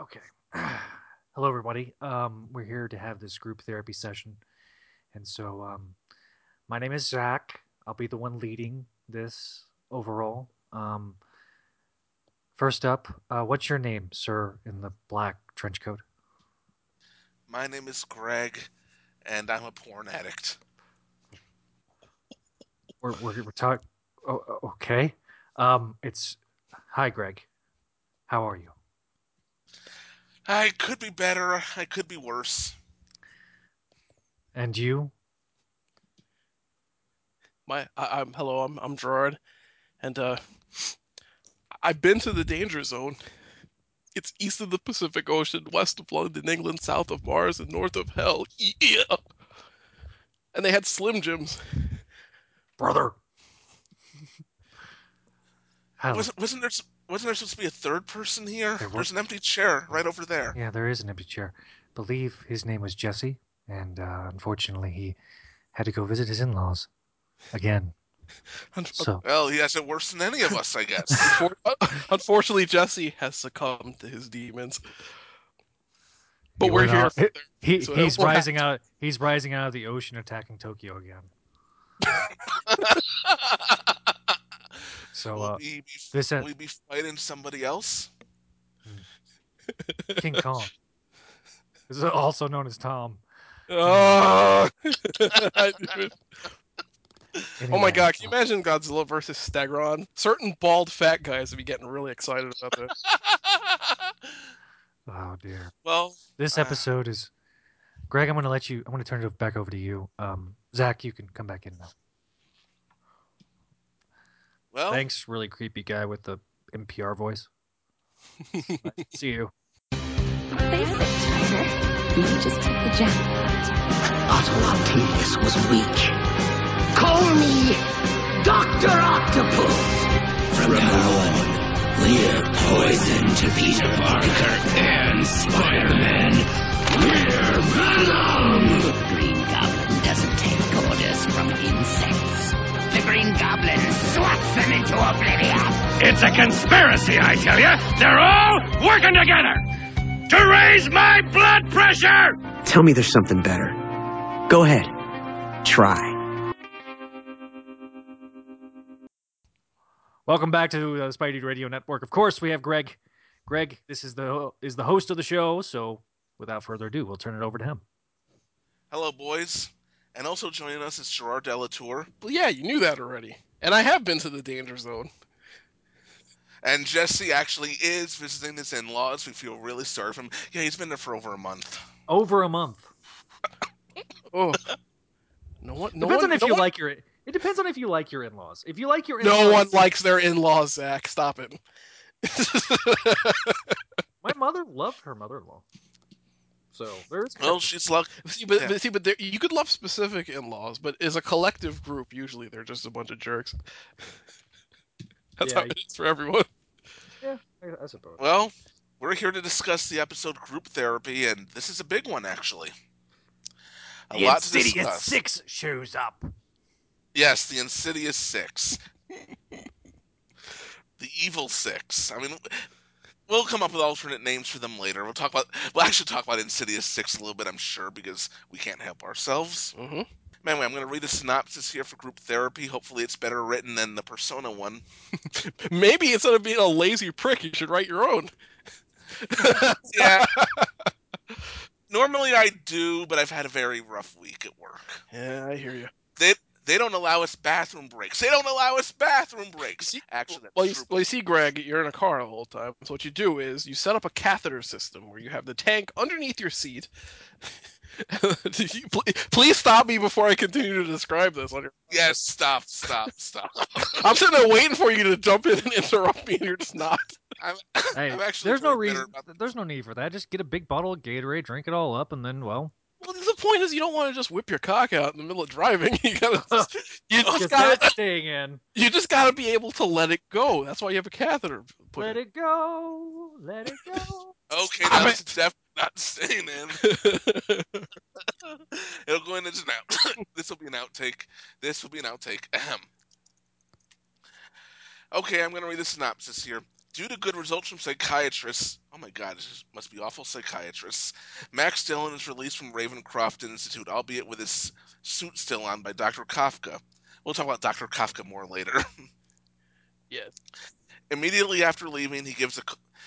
Okay. Hello, everybody. Um, we're here to have this group therapy session, and so um, my name is Zach. I'll be the one leading this overall. Um, first up, uh, what's your name, sir, in the black trench coat? My name is Greg, and I'm a porn addict. We're we're, we're talking. Oh, okay. Um, it's hi, Greg. How are you? I could be better. I could be worse. And you? My, I, I'm hello. I'm I'm Gerard, and uh, I've been to the danger zone. It's east of the Pacific Ocean, west of London, England, south of Mars, and north of Hell. Yeah. And they had Slim Jims. brother. How- Wasn't wasn't there s- wasn't there supposed to be a third person here? There wa- There's an empty chair right over there. yeah, there is an empty chair. Believe his name was Jesse, and uh, unfortunately, he had to go visit his in-laws again. So Well, he has it worse than any of us, I guess. Unfortunately, Jesse has succumbed to his demons. But he we're here. off- for He, so he's we'll rising out. He's rising out of the ocean, attacking Tokyo again. So will uh, we be, this will uh, we be fighting somebody else? King Kong This is also known as Tom. Oh! oh my god, can you imagine Godzilla versus Stegron? Certain bald fat guys would be getting really excited about this. Oh dear. well, This Uh. episode is. Greg, I'm going to let you. I'm going to turn it back over to you. Um, Zach, you can come back in now. Well, Thanks, really creepy guy with the NPR voice. See you. Face it, Tyler. You just took the jackpot. Otto Octavius was weak. Call me Dr. Octopus. From now on, we're poison to Peter Parker and Spider-Man. We're Venom! Green Goblin doesn't take orders from insects. The Green Goblin swats them into oblivion. It's a conspiracy, I tell you. They're all working together to raise my blood pressure. Tell me there's something better. Go ahead. Try. Welcome back to the Spidey Radio Network. Of course, we have Greg. Greg, this is the is the host of the show. So, without further ado, we'll turn it over to him. hello, boys. And also joining us is Gerard Delatour. well, yeah, you knew that already. And I have been to the danger zone. And Jesse actually is visiting his in-laws. We feel really sorry for him. Yeah, he's been there for over a month. Over a month. Oh. No one, no depends one, on if no you one, like your. It depends on if you like your in-laws. If you like your no in-laws, no one likes their in-laws, Zach. Stop it. My mother loved her mother-in-law. So there's. Well, she's luck. see, but, Yeah. but see, but there- you could love specific in-laws, but as a collective group, usually they're just a bunch of jerks. That's Yeah, how it is for everyone. yeah, I, I suppose. Well, we're here to discuss the episode Group Therapy, and this is a big one, actually. A the lot to Insidious discuss. Six shows up. Yes, the Insidious Six. the Evil Six. I mean, we'll come up with alternate names for them later. We'll talk about. We'll actually talk about Insidious Six a little bit, I'm sure, because we can't help ourselves. Mm-hmm. Anyway, I'm going to read a synopsis here for Group Therapy. Hopefully, it's better written than the Persona one. Maybe instead of being a lazy prick, you should write your own. Yeah. Normally, I do, but I've had a very rough week at work. Yeah, I hear you. They don't allow us bathroom breaks. They don't allow us bathroom breaks. Actually, Well you, well, you see, Greg, you're in a car the whole time. So what you do is you set up a catheter system where you have the tank underneath your seat. Please stop me before I continue to describe this. On your, Yes, stop, stop, stop. I'm sitting there waiting for you to jump in and interrupt me, and you're just not. I'm, Hey, I'm actually there's no reason. about- There's no need for that. Just get a big bottle of Gatorade, drink it all up, and then well, Well, the point is, you don't want to just whip your cock out in the middle of driving. You gotta, just, you just gotta, staying in. you just gotta be able to let it go. That's why you have a catheter. Put Let in. it go. Let it go. Okay, Stop that's definitely not staying in. It'll go in as an out. this will be an outtake. This will be an outtake. Ahem. Okay, I'm going to read the synopsis here. Due to good results from psychiatrists, oh my god, this must be awful psychiatrists. Max Dillon is released from Ravencroft Institute, albeit with his suit still on by Dr. Kafka. We'll talk about Dr. Kafka more later. Yes. Immediately after leaving, he gives a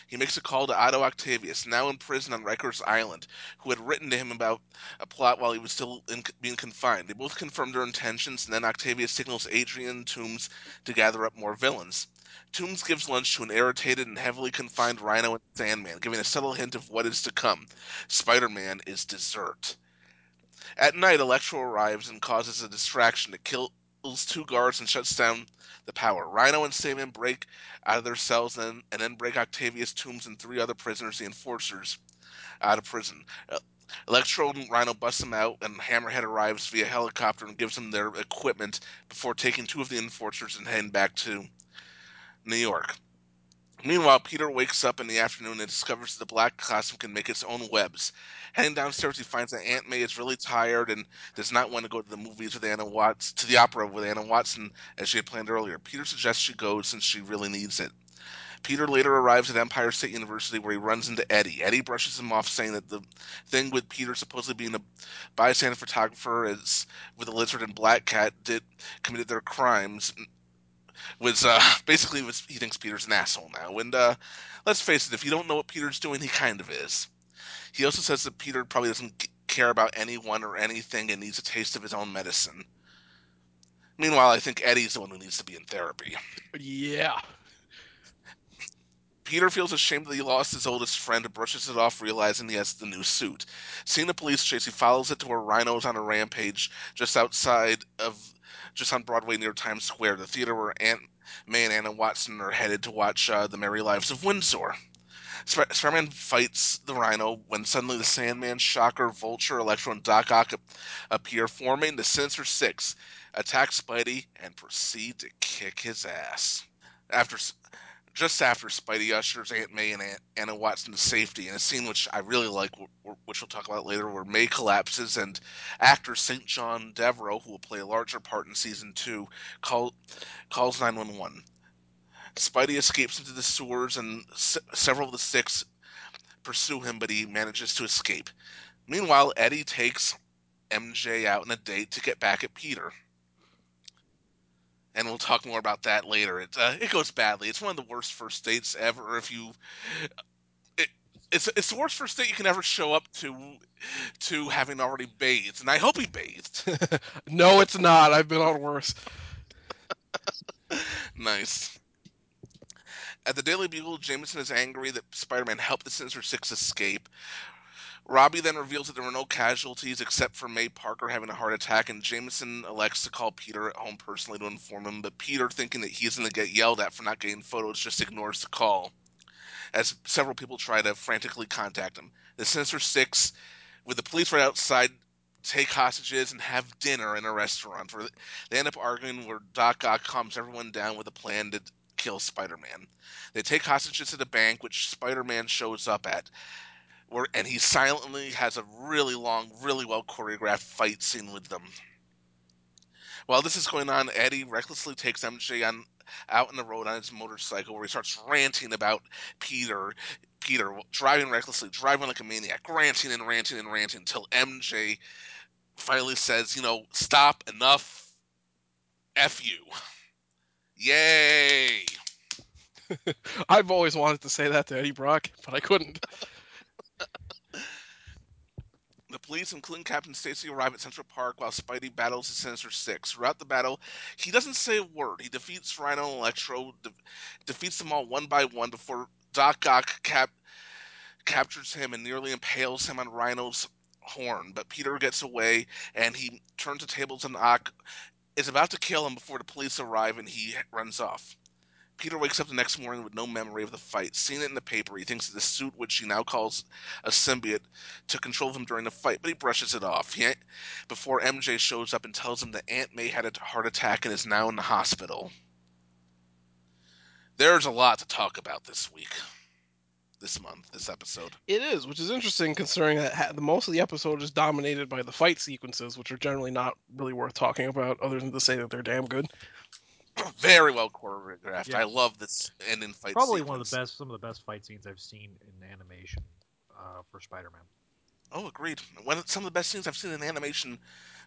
he makes a call to Otto Octavius, now in prison on Rikers Island, who had written to him about a plot while he was still in, being confined. They both confirm their intentions, and then Octavius signals Adrian Toomes to gather up more villains. Toomes gives lunch to an irritated and heavily confined Rhino and Sandman, giving a subtle hint of what is to come. Spider-Man is dessert. At night, Electro arrives and causes a distraction that kills two guards and shuts down the power. Rhino and Sandman break out of their cells and, and then break Octavius Toomes and three other prisoners, the Enforcers, out of prison. Electro and Rhino bust them out, and Hammerhead arrives via helicopter and gives them their equipment before taking two of the Enforcers and heading back to New York. Meanwhile, Peter wakes up in the afternoon and discovers that the black costume can make its own webs. Heading downstairs, he finds that Aunt May is really tired and does not want to go to the movies with Anna Watson, to the opera with Anna Watson as she had planned earlier. Peter suggests she goes since she really needs it. Peter later arrives at Empire State University where he runs into Eddie. Eddie brushes him off, saying that the thing with Peter supposedly being a bystander photographer is with the lizard and black cat did committed their crimes was uh, basically was he thinks Peter's an asshole now. And uh, let's face it, if you don't know what Peter's doing, he kind of is. He also says that Peter probably doesn't care about anyone or anything and needs a taste of his own medicine. Meanwhile, I think Eddie's the one who needs to be in therapy. Yeah. Peter feels ashamed that he lost his oldest friend and brushes it off, realizing he has the new suit. Seeing the police chase, he follows it to where Rhino is on a rampage just outside of, just on Broadway near Times Square, the theater where Aunt May and Anna Watson are headed to watch uh, The Merry Wives of Windsor. Sp- Spider-Man fights the Rhino when suddenly the Sandman, Shocker, Vulture, Electro, and Doc Ock appear, forming the Sinister Six, attack Spidey, and proceed to kick his ass. After just after Spidey ushers Aunt May and Aunt Anna Watson to safety in a scene which I really like, which we'll talk about later, where May collapses and actor St. John Devereaux, who will play a larger part in season two, call, calls 911. Spidey escapes into the sewers, and several of the six pursue him, but he manages to escape. Meanwhile, Eddie takes MJ out on a date to get back at Peter and we'll talk more about that later. It uh, it goes badly. It's one of the worst first dates ever. If you, it, it's it's the worst first date you can ever show up to, to having already bathed, and I hope he bathed. no, it's not. I've been on worse. nice. At the Daily Bugle, Jameson is angry that Spider-Man helped the Sinister Six escape. Robbie then reveals that there were no casualties except for May Parker having a heart attack, and Jameson elects to call Peter at home personally to inform him. But Peter, thinking that he's going to get yelled at for not getting photos, just ignores the call. As several people try to frantically contact him, the Sinister Six, with the police right outside, take hostages and have dinner in a restaurant. Where they end up arguing, where Doc Ock calms everyone down with a plan to kill Spider-Man. They take hostages at the bank, which Spider-Man shows up at where and he silently has a really long, really well choreographed fight scene with them. While this is going on, Eddie recklessly takes MJ on out in the road on his motorcycle, where he starts ranting about Peter, Peter driving recklessly, driving like a maniac, ranting and ranting and ranting until MJ finally says, "You know, stop, enough, f you." Yay! I've always wanted to say that to Eddie Brock, but I couldn't. The police, including Captain Stacy, arrive at Central Park while Spidey battles the Sinister Six. Throughout the battle, he doesn't say a word. He defeats Rhino and Electro, de- defeats them all one by one before Doc Ock cap- captures him and nearly impales him on Rhino's horn. But Peter gets away and he turns the tables on Ock, is about to kill him before the police arrive and he runs off. Peter wakes up the next morning with no memory of the fight. Seeing it in the paper, he thinks that the suit, which he now calls a symbiote, took control of him during the fight, but he brushes it off. He, before MJ shows up and tells him that Aunt May had a heart attack and is now in the hospital. There's a lot to talk about this week, this month, this episode. It is, which is interesting considering that most of the episode is dominated by the fight sequences, which are generally not really worth talking about, other than to say that they're damn good. Very well choreographed. Yeah. I love this ending fight. Probably one of the best, some of the best fight scenes I've seen in animation uh, for Spider-Man. Oh, agreed. One of some of the best scenes I've seen in animation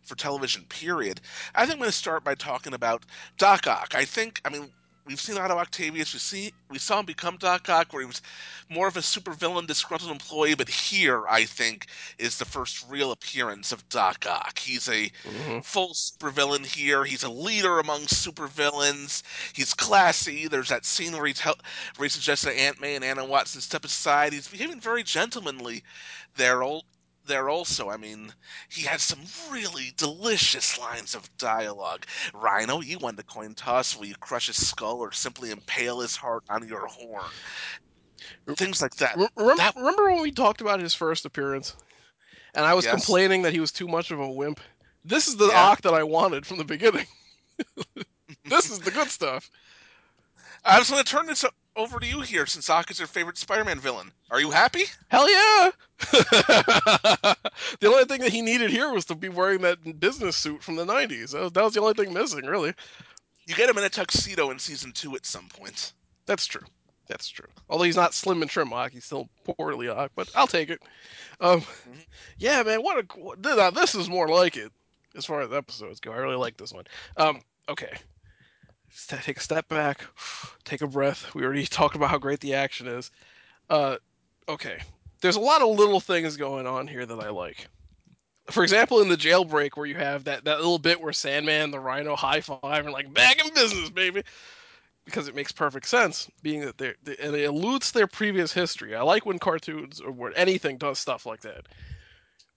for television. Period. I think I'm going to start by talking about Doc Ock. I think, I mean, we've seen Otto Octavius. We see we saw him become Doc Ock, where he was more of a supervillain, disgruntled employee. But here, I think, is the first real appearance of Doc Ock. He's a Mhm. full supervillain here. He's a leader among supervillains. He's classy. There's that scene where he, tell, where he suggests that Aunt May and Anna Watson step aside. He's behaving very gentlemanly there. Al- there also, I mean, he has some really delicious lines of dialogue. Rhino, you won the coin toss. Will you crush his skull or simply impale his heart on your horn? Things like that. Re- remember, That- remember when we talked about his first appearance, and I was Yes. complaining that he was too much of a wimp. This is the Yeah. Ock that I wanted from the beginning. this is the good stuff. I was going to turn this over to you here, since Ock is your favorite Spider-Man villain. Are you happy? Hell yeah! the only thing that he needed here was to be wearing that business suit from the '90s. That was, that was the only thing missing, really. You get him in a tuxedo in season two at some point. That's true. That's true. Although he's not slim and trim Ock, he's still poorly Ock, but I'll take it. Um, yeah, man, what a now this is more like it as far as episodes go. I really like this one. Um, okay, St- take a step back, take a breath. We already talked about how great the action is. Uh, okay, there's a lot of little things going on here that I like. For example, in the jailbreak where you have that, that little bit where Sandman and the Rhino high five and like back in business, baby because it makes perfect sense, being that they're, they and it alludes their previous history. I like when cartoons or when anything does stuff like that,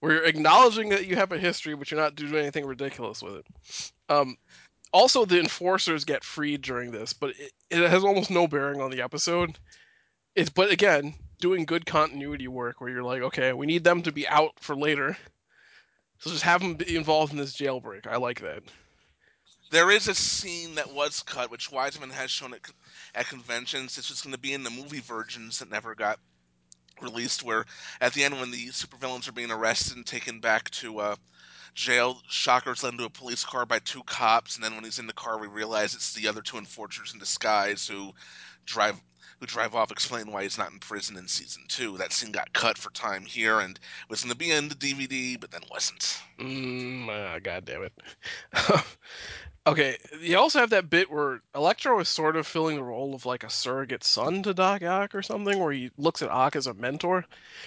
where you're acknowledging that you have a history, but you're not doing anything ridiculous with it. Um, also, the enforcers get freed during this, but it, it has almost no bearing on the episode. It's but again, doing good continuity work where you're like, okay, we need them to be out for later, so just have them be involved in this jailbreak. I like that. There is a scene that was cut, which Weisman has shown at, at conventions. It's just going to be in the movie versions that never got released. Where at the end, when the supervillains are being arrested and taken back to uh, jail, Shocker's led into a police car by two cops, and then when he's in the car, we realize it's the other two enforcers in disguise who drive who drive off, explain why he's not in prison in season two. That scene got cut for time here and was going to be in the DVD, but then wasn't. Mm, ah, God damn it. okay, you also have that bit where Electro is sort of filling the role of like a surrogate son to Doc Ock or something, where he looks at Ock as a mentor.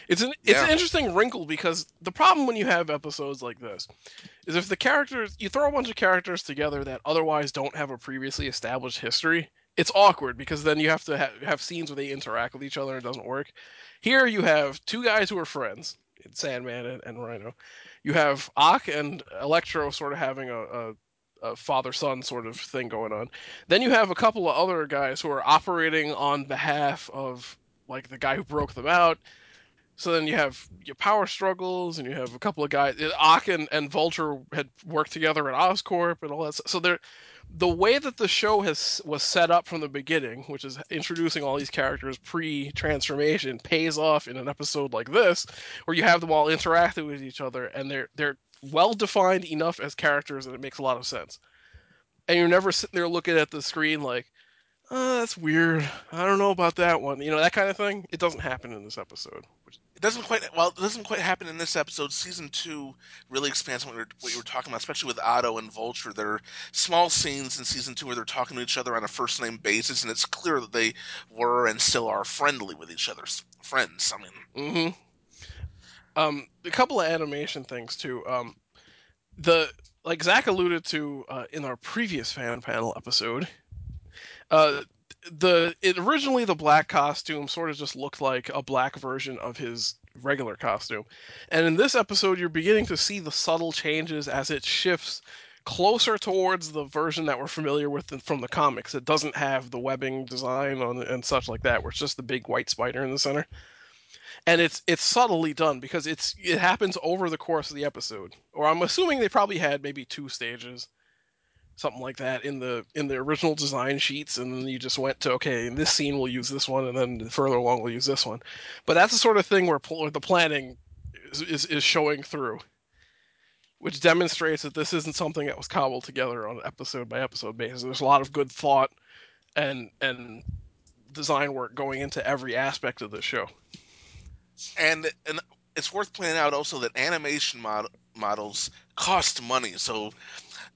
It's an it's an interesting wrinkle because the problem when you have episodes like this is if the characters you throw a bunch of characters together that otherwise don't have a previously established history, it's awkward because then you have to ha- have scenes where they interact with each other and it doesn't work. Here you have two guys who are friends, Sandman and, and Rhino. You have Ock and Electro sort of having a, a, a father son sort of thing going on. Then you have a couple of other guys who are operating on behalf of like the guy who broke them out. So then you have your power struggles, and you have a couple of guys. Uh, Ock and, and Vulture had worked together at Oscorp and all that. So they're the way that the show has was set up from the beginning, which is introducing all these characters pre-transformation, pays off in an episode like this, where you have them all interacting with each other, and they're they're well defined enough as characters that it makes a lot of sense. And you're never sitting there looking at the screen like, "Oh, that's weird. I don't know about that one." You know that kind of thing. It doesn't happen in this episode. It doesn't quite well. It doesn't quite happen in this episode. Season two really expands on what, were, what you were talking about, especially with Otto and Vulture. There are small scenes in season two where they're talking to each other on a first name basis, and it's clear that they were and still are friendly with each other's friends. I mean, Mm-hmm. Um, a couple of animation things too. Um, the like Zach alluded to uh, in our previous fan panel episode. Uh, the it originally the black costume sort of just looked like a black version of his regular costume, and in this episode you're beginning to see the subtle changes as it shifts closer towards the version that we're familiar with from the comics. It doesn't have the webbing design on and such like that, where it's just the big white spider in the center. And it's it's subtly done because it's it happens over the course of the episode. Or i'm assuming they probably had maybe two stages something like that in the in the original design sheets and then you just went to okay in this scene we'll use this one and then further along we'll use this one but that's the sort of thing where, pl- the planning is, is, is showing through which demonstrates that this isn't something that was cobbled together on an episode by episode basis. There's a lot of good thought and and design work going into every aspect of the show. and and it's worth pointing out also that animation mod- models cost money. So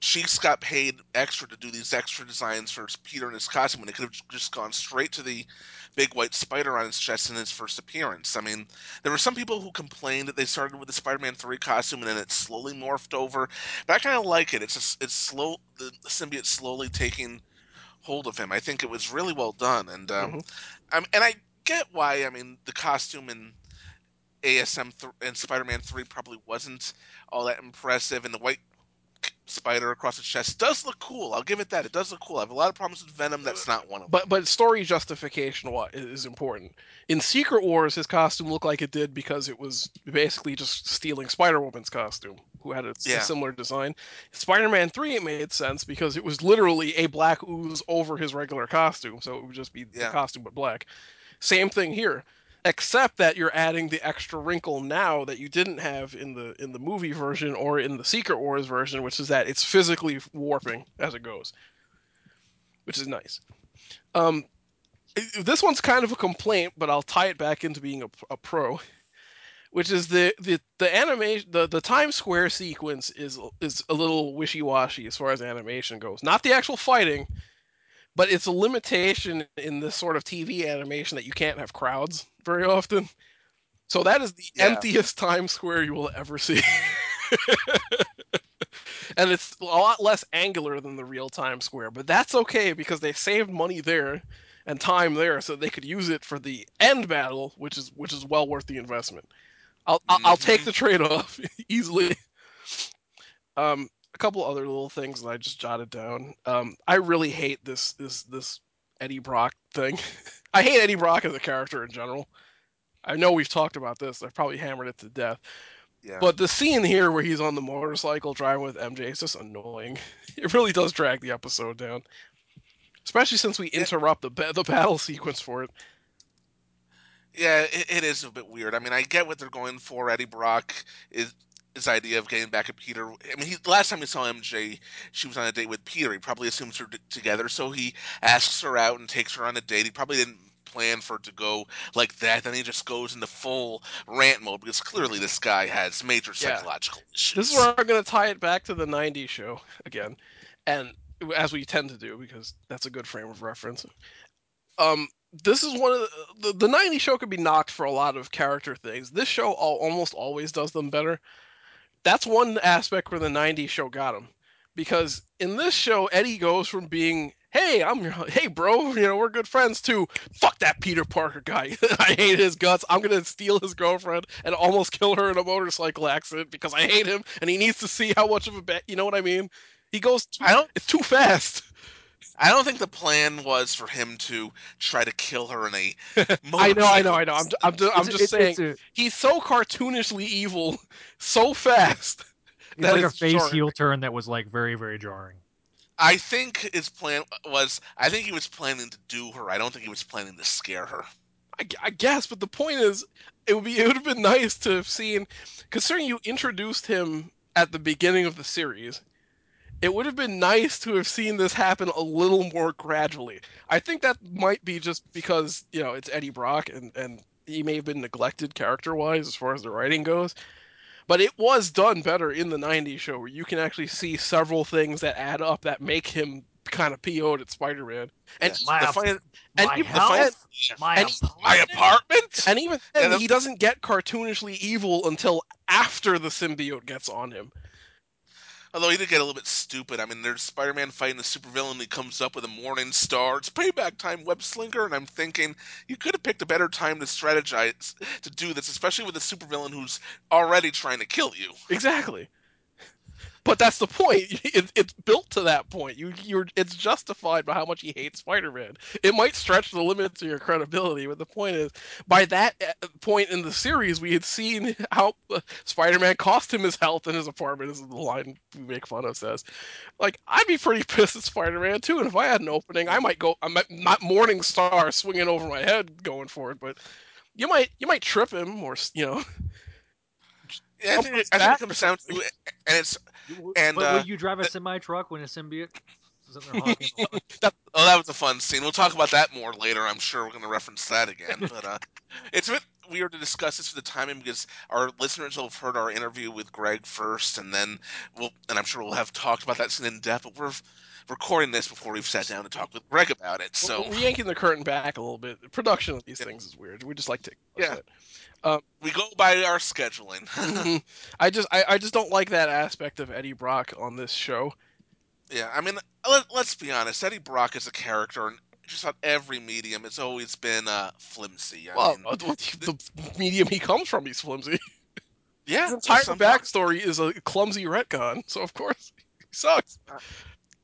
Cheeks got paid extra to do these extra designs for Peter and his costume, and it could have just gone straight to the big white spider on his chest in his first appearance. I mean, there were some people who complained that they started with the Spider-Man three costume and then it slowly morphed over, but I kind of like it. It's just, it's slow. The symbiote slowly taking hold of him. I think it was really well done, and um, Mhm. I'm, and I get why. I mean, the costume in ASM th- and Spider-Man Three probably wasn't all that impressive, and the white spider across the chest does look cool. I'll give it that. It does look cool. I have a lot of problems with Venom. That's not one of them. But but story justification is important. In Secret Wars, his costume looked like it did because it was basically just stealing Spider Woman's costume, who had a Yeah. similar design. Spider Man Three, it made sense because it was literally a black ooze over his regular costume, so it would just be the costume but black. Same thing here, except that you're adding the extra wrinkle now that you didn't have in the in the movie version or in the Secret Wars version, which is that it's physically warping as it goes, which is nice. Um, this one's kind of a complaint, but I'll tie it back into being a, a pro, which is the the the animation the the Times Square sequence is is a little wishy washy as far as animation goes. Not the actual fighting, but it's a limitation in this sort of TV animation that you can't have crowds very often. So that is the Yeah. emptiest Times Square you will ever see. and it's a lot less angular than the real Times Square, but that's okay because they saved money there and time there so they could use it for the end battle, which is which is well worth the investment. I'll I'll, I'll take Mhm. the trade off easily. Um, a couple other little things that I just jotted down. Um, I really hate this this this Eddie Brock thing. I hate Eddie Brock as a character in general. I know we've talked about this. I've probably hammered it to death. Yeah. But the scene here where he's on the motorcycle driving with MJ is just annoying. It really does drag the episode down, especially since we interrupt the the battle sequence for it. Yeah, it, it is a bit weird. I mean, I get what they're going for. Eddie Brock is his idea of getting back at Peter. I mean, he, last time we saw MJ, she was on a date with Peter. He probably assumes they're d- together, so he asks her out and takes her on a date. He probably didn't plan for it to go like that. Then he just goes into full rant mode because clearly this guy has major Yeah. psychological issues. This is where I'm going to tie it back to the 90s show again. And as we tend to do, because that's a good frame of reference. Um, this is one of the, the, the 90s show could be knocked for a lot of character things. This show al- almost always does them better. That's one aspect where the 90s show got him. Because in this show, Eddie goes from being, hey, I'm your, hey, bro, you know, we're good friends, to fuck that Peter Parker guy. I hate his guts. I'm going to steal his girlfriend and almost kill her in a motorcycle accident because I hate him and he needs to see how much of a bet, you know what I mean? He goes, too, I don't. it's too fast. I don't think the plan was for him to try to kill her in a. I know, I know, I know. I'm, I'm, ju- I'm just it's- saying, it's, a- he's so cartoonishly evil, so fast. it's like a face jarring. heel turn that was like very very jarring. I think his plan was. I think he was planning to do her. I don't think he was planning to scare her. I, I guess, but the point is, it would be it would have been nice to have seen, considering you introduced him at the beginning of the series. It would have been nice to have seen this happen a little more gradually. I think that might be just because you know it's Eddie Brock and and he may have been neglected character wise as far as the writing goes. But it was done better in the '90s show, where you can actually see several things that add up that make him kind of PO'd at Spider-Man. And Yeah. My the fin- and my even- health, my and he- my apartment. And even then, the- he doesn't get cartoonishly evil until after the symbiote gets on him. Although he did get a little bit stupid. I mean, there's Spider-Man fighting a supervillain. He comes up with a Morning Star. It's payback time, Web Slinger. And I'm thinking you could have picked a better time to strategize to do this, especially with a supervillain who's already trying to kill you. Exactly. But that's the point. It, it's built to that point. You, you're, it's justified by how much he hates Spider-Man. It might stretch the limits of your credibility, but the point is, by that uh, point in the series, we had seen how uh, Spider-Man cost him his health in his apartment. Is the line we make fun of. Says, like, I'd be pretty pissed at Spider-Man too, and if I had an opening, I might go. I might not Morning Star swinging over my head going for it, but you might you might trip him or you know I think, I think it comes down to, and it's And, but uh, will you drive a semi truck when a symbiote in there hawking? That- Oh, that was a fun scene. We'll talk about that more later. I'm sure we're going to reference that again. But uh, it's a bit weird to discuss this for the timing because our listeners will have heard our interview with Greg first, and then we'll, and I'm sure we'll have talked about that scene in depth. But we're recording this before we've sat down to talk with Greg about it. So we're yanking the curtain back a little bit. The production of these Yeah. things is weird. We just like to. Yeah. we go by our scheduling. Mhm. I just I, I just don't like that aspect of Eddie Brock on this show. yeah, I mean, let, let's be honest. Eddie Brock is a character, and just on every medium, it's always been uh, flimsy. I Well, mean, uh, the medium he comes from, he's flimsy. yeah, His entire backstory is a clumsy retcon, so of course he sucks.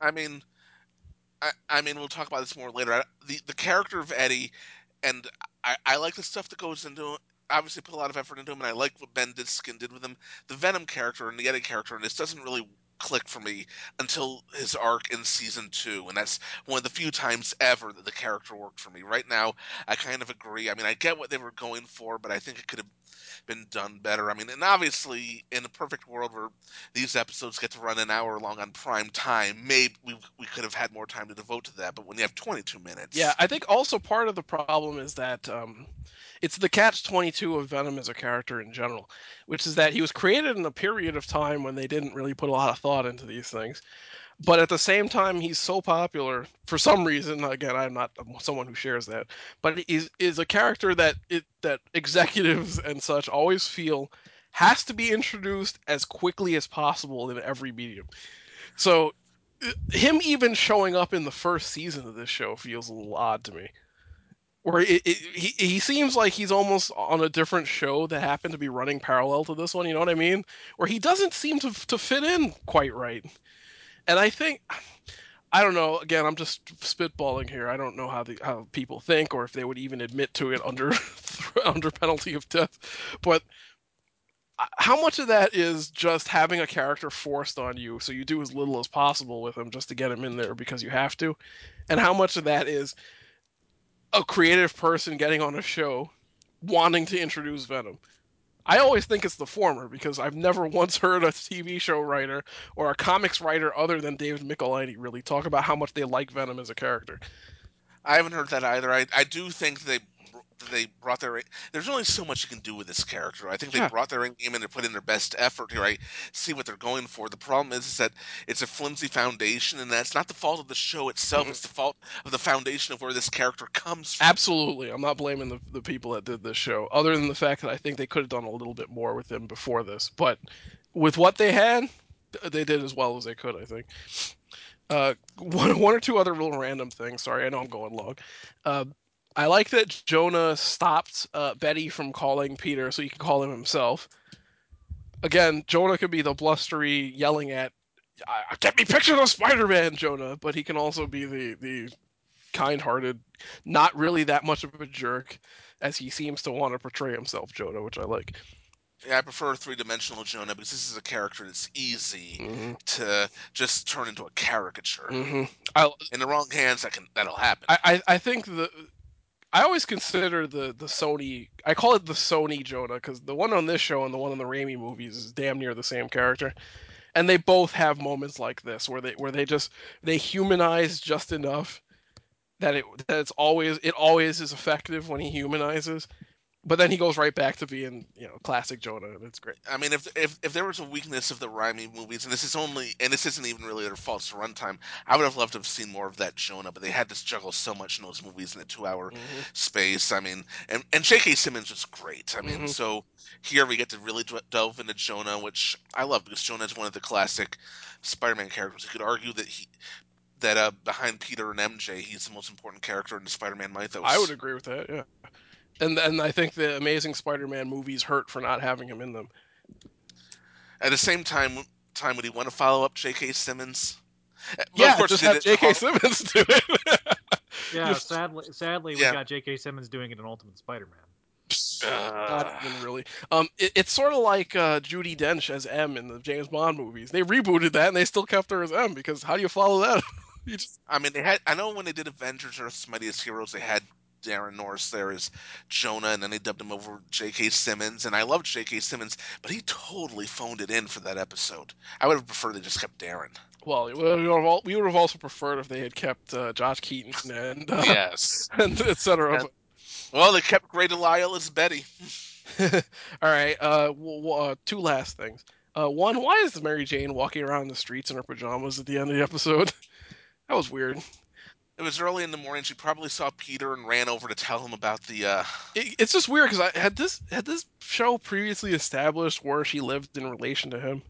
I mean, I, I mean, we'll talk about this more later. I, the the character of Eddie, and I, I like the stuff that goes into. it. Obviously, put a lot of effort into him, and I like what Ben Diskin did with him. The Venom character and the Eddie character, and this doesn't really click for me until his arc in season two, and that's one of the few times ever that the character worked for me. Right now, I kind of agree. I mean, I get what they were going for, but I think it could have been done better. I mean, and obviously, in a perfect world where these episodes get to run an hour long on prime time, maybe we, we could have had more time to devote to that. But when you have 22 minutes, Yeah, I think also part of the problem is that um, it's the catch twenty two of Venom as a character in general, which is that he was created in a period of time when they didn't really put a lot of thought into these things. But at the same time, he's so popular for some reason. Again, I'm not someone who shares that, but is is a character that it that executives and such always feel has to be introduced as quickly as possible in every medium. So him even showing up in the first season of this show feels a little odd to me. Where it, it, he he seems like he's almost on a different show that happened to be running parallel to this one. You know what I mean? Where he doesn't seem to to fit in quite right. And I think I don't know. Again, I'm just spitballing here. I don't know how the how people think or if they would even admit to it under under penalty of death. But uh, how much of that is just having a character forced on you so you do as little as possible with him just to get him in there because you have to and how much of that is a creative person getting on a show wanting to introduce venom i always think it's the former because i've never once heard a tv show writer or a comics writer other than david Michelinie really talk about how much they like venom as a character I haven't heard that either. I, I do think they they brought their. There's only so much you can do with this character. I think they Yeah. brought their in game and they put in their best effort here. I see what they're going for. The problem is, is that it's a flimsy foundation, and that's not the fault of the show itself. It's the fault of the foundation of where this character comes from. Absolutely. I'm not blaming the, the people that did this show, other than the fact that I think they could have done a little bit more with him before this. But with what they had, they did as well as they could, I think. Uh, one, one or two other real random things. Sorry, I know I'm going long. Uh, I like that Jonah stopped uh, Betty from calling Peter so he can call him himself. Again, Jonah could be the blustery, yelling at, "I- "Get me pictures of Spider-Man, Jonah," but he can also be the the kind-hearted, not really that much of a jerk as he seems to want to portray himself, Jonah, which I like. Yeah, I prefer three dimensional Jonah because this is a character that's easy Mm-hmm. to just turn into a caricature. hmm I, In the wrong hands, that can that'll happen. I I I think the I always consider the the Sony I call it the Sony Jonah because the one on this show and the one on the Raimi movies is damn near the same character, and they both have moments like this where they where they just they humanize just enough that it that it's always it always is effective when he humanizes, but then he goes right back to being you know classic Jonah and it's great. I mean, if if if there was a weakness of the Raimi movies, and this is only, and this isn't even really their fault, it's runtime. I would have loved to have seen more of that Jonah, but they had to juggle so much in those movies in a two-hour space. I mean, and and J.K. Simmons was great. I mean, Mhm. so here we get to really delve into Jonah, which I love because Jonah is one of the classic Spider-Man characters. You could argue that he. That uh, behind Peter and MJ, he's the most important character in the Spider-Man mythos. I would agree with that, yeah. And and I think the Amazing Spider-Man movies hurt for not having him in them. At the same time, time would he want to follow up J.K. Simmons? Uh, well, yeah, of course just have J.K. Har- Simmons do it. Yeah, Just- sadly, sadly, we got J.K. Simmons doing it in Ultimate Spider-Man. Not even really. Um, it, it's sort of like uh, Judi Dench as M in the James Bond movies. They rebooted that and they still kept her as M because how do you follow that? you just I mean, they had. I know when they did Avengers: Earth's Mightiest Heroes, they had Daran Norris there as Jonah, and then they dubbed him over J.K. Simmons, and I love J.K. Simmons, but he totally phoned it in for that episode. I would have preferred they just kept Darren. Well, we would have al- we would have also preferred if they had kept uh, Josh Keaton and uh, Yes. and et cetera. And- Well, they kept Grey DeLisle as Betty. All right. Uh, w- w- uh, two last things. Uh, one, why is Mary Jane walking around the streets in her pajamas at the end of the episode? that was weird. It was early in the morning. She probably saw Peter and ran over to tell him about the. Uh, It, it's just weird because I had this had this show previously established where she lived in relation to him.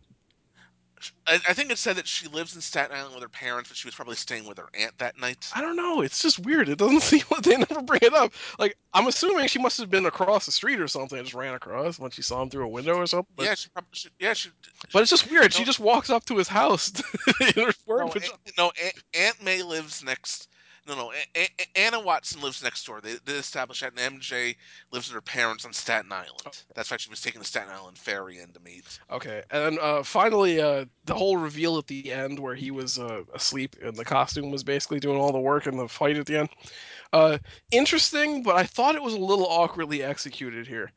I, I think it said that she lives in Staten Island with her parents, but she was probably staying with her aunt that night. I don't know. It's just weird. It doesn't seem like they never bring it up. Like I'm assuming she must have been across the street or something. and just ran across when she saw him through a window or something. But, yeah, she probably. She, yeah, she. but it's just weird. She just walks up to his house in her No. Aunt, no Aunt, Aunt May lives next. No, no. A- A- Anna Watson lives next door. They, they established that, and MJ lives with her parents on Staten Island. That's why she was taking the Staten Island ferry in to meet. Okay, and then uh, finally, uh, the whole reveal at the end where he was uh, asleep and the costume was basically doing all the work in the fight at the end. Uh, interesting, but I thought it was a little awkwardly executed here.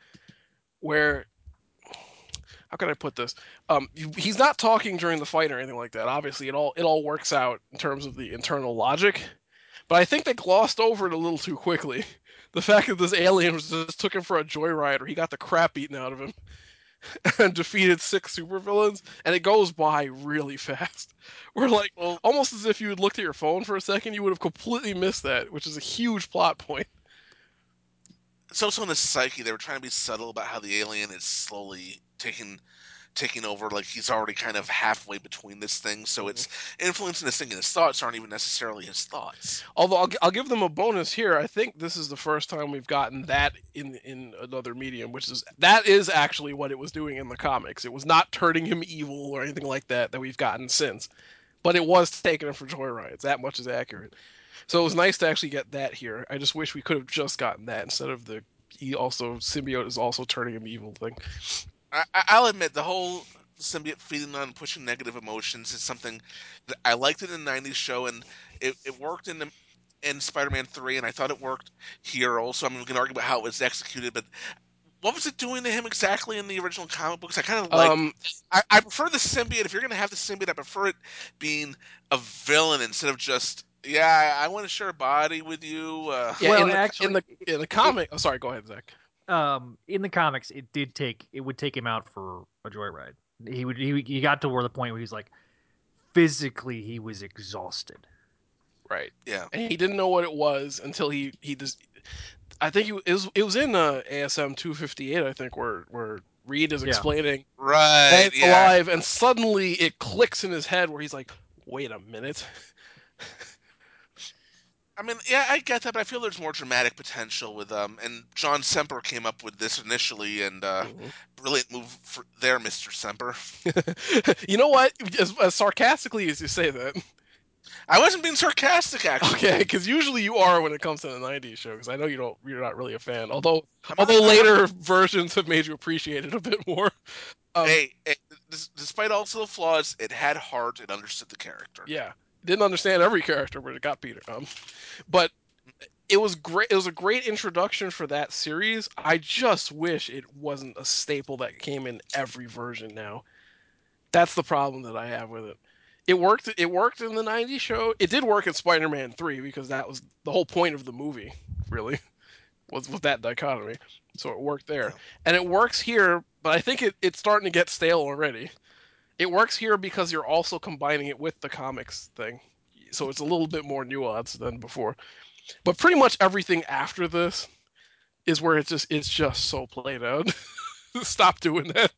Where, how can I put this? Um, he's not talking during the fight or anything like that. Obviously, it all it all works out in terms of the internal logic. But I think they glossed over it a little too quickly. The fact that this alien was just took him for a joyride, or he got the crap beaten out of him and defeated six supervillains, and it goes by really fast. We're like, Well- almost as if you had looked at your phone for a second, you would have completely missed that, which is a huge plot point. It's also in the psyche. They were trying to be subtle about how the alien is slowly taking taking over. Like he's already kind of halfway between this thing, so mm-hmm. it's influencing this thing, and His thoughts aren't even necessarily his thoughts. Although I'll, I'll give them a bonus here. I think this is the first time we've gotten that in in another medium, which is that is actually what it was doing in the comics. It was not turning him evil or anything like that that we've gotten since, but it was taking him for joyrides. That much is accurate. So it was nice to actually get that here. I just wish we could have just gotten that instead of the he also symbiote is also turning him evil thing. I, I- I'll admit the whole symbiote feeding on pushing negative emotions is something that I liked it in the '90s show, and it, it worked in the in Spider-Man Three, and I thought it worked here also. I mean, we can argue about how it was executed, but what was it doing to him exactly in the original comic books? I kind of like. Um, I, I prefer the symbiote. If you're going to have the symbiote, I prefer it being a villain instead of just. Yeah, I want to share a body with you. Uh, yeah, Well, in the, actually, in the in the comic. Oh, sorry. Go ahead, Zach. Um, in the comics, it did take it would take him out for a joyride. He would he, he got to where the point where he's like, physically he was exhausted. Right. yeah. and he didn't know what it was until he he just. I think it was it was in uh, ASM 258. I think where where Reed is Yeah. explaining Right. Hank yeah. alive, and suddenly it clicks in his head where he's like, "Wait a minute." I mean, yeah, I get that, but I feel there's more dramatic potential with um. And John Semper came up with this initially, and uh, Mhm. brilliant move for there, Mister Semper. you know what? As, as sarcastically as you say that, I wasn't being sarcastic, actually. okay, because usually you are when it comes to the '90s show. Because I know you don't, you're not really a fan. Although, I'm although not- later versions have made you appreciate it a bit more. Um, hey, hey, des- despite also the flaws, it had heart. It understood the character. Yeah, didn't understand every character, but it got Peter. Um, but it was great. It was a great introduction for that series. I just wish it wasn't a staple that came in every version. Now, that's the problem that I have with it. It worked. It worked in the '90s show. It did work in Spider-Man Three because that was the whole point of the movie. Really, was with that dichotomy. So it worked there, and it works here. But I think it, it's starting to get stale already. It works here because you're also combining it with the comics thing. So it's a little bit more nuanced than before. But pretty much everything after this is where it's just it's just so played out. Stop doing that.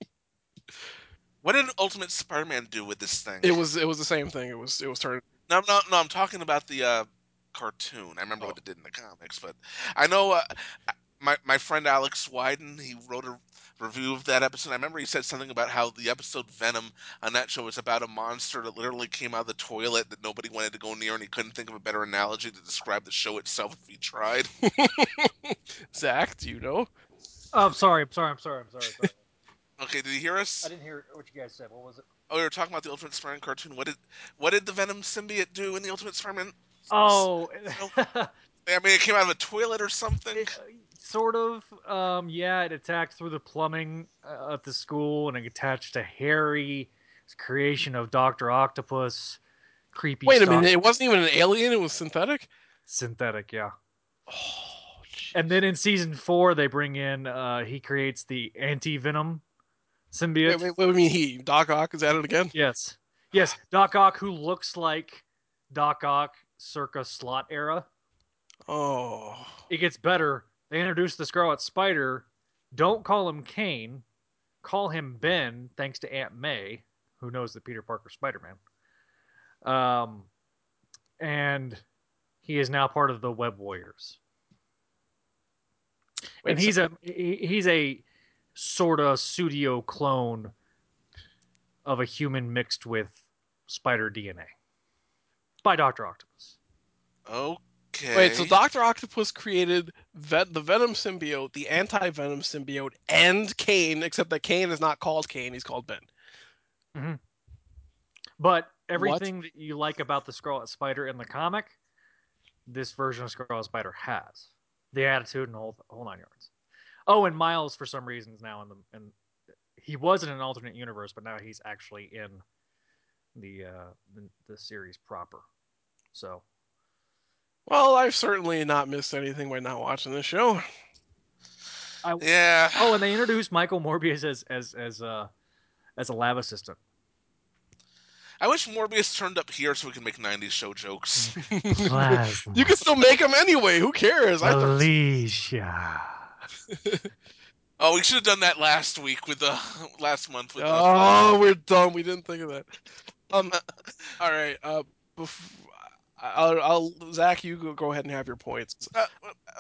What did Ultimate Spider-Man do with this thing? It was it was the same thing. It was it was turned No, no, no. I'm talking about the uh, cartoon. I remember Oh. what it did in the comics, but I know uh, my my friend Alex Wyden. He wrote a review of that episode. I remember he said something about how the episode Venom on that show was about a monster that literally came out of the toilet that nobody wanted to go near, and he couldn't think of a better analogy to describe the show itself if he tried. Zach, do you know? Oh, I'm sorry. I'm sorry. I'm sorry. I'm sorry. I'm sorry. Okay, did you hear us? I didn't hear what you guys said. What was it? Oh, we were talking about the Ultimate Spider-Man cartoon. What did what did the Venom symbiote do in the Ultimate Spider-Man? Oh, I mean, it came out of a toilet or something. It- sort of. Um, yeah, it attacked through the plumbing uh, at the school, and it attached to Harry. It's creation of Doctor Octopus. Creepy. Wait a stuff. minute, it wasn't even an alien; it was synthetic. Synthetic, yeah. Oh. And then in season four, they bring in. Uh, he creates the anti venom symbiote. wait, wait, what do you mean he? Doc Ock is at it again? Yes, yes. Doc Ock, who looks like Doc Ock circa slot era. Oh, it gets better. They introduce the Scarlet Spider. Don't call him Kaine. Call him Ben, thanks to Aunt May, who knows that Peter Parker Spider Man. Um, and he is now part of the Web Warriors. Wait, and he's a he- he's a sort of pseudo clone of a human mixed with spider DNA by Doctor Octopus. Okay. Wait, so Doctor Octopus created vet, the Venom symbiote, the anti-Venom symbiote, and Kaine, except that Kaine is not called Kaine; he's called Ben. But everything that you like about the Scarlet Spider in the comic, this version of Scarlet Spider has the attitude and whole whole nine yards. Oh, and Miles for some reasons now in the and he was in an alternate universe, but now he's actually in the uh the, the series proper. So Well, I've certainly not missed anything by not watching this show. yeah. oh, and they introduced Michael Morbius as as as uh as a lab assistant. I wish Morbius turned up here so we could make '90s show jokes. you can still make them anyway. Who cares? Alicia. oh, we should have done that last week with the last month with. Oh, we're dumb. We didn't think of that. Um. all right. Uh. Bef- I'll, I'll. Zach, you go, ahead and have your points. Uh,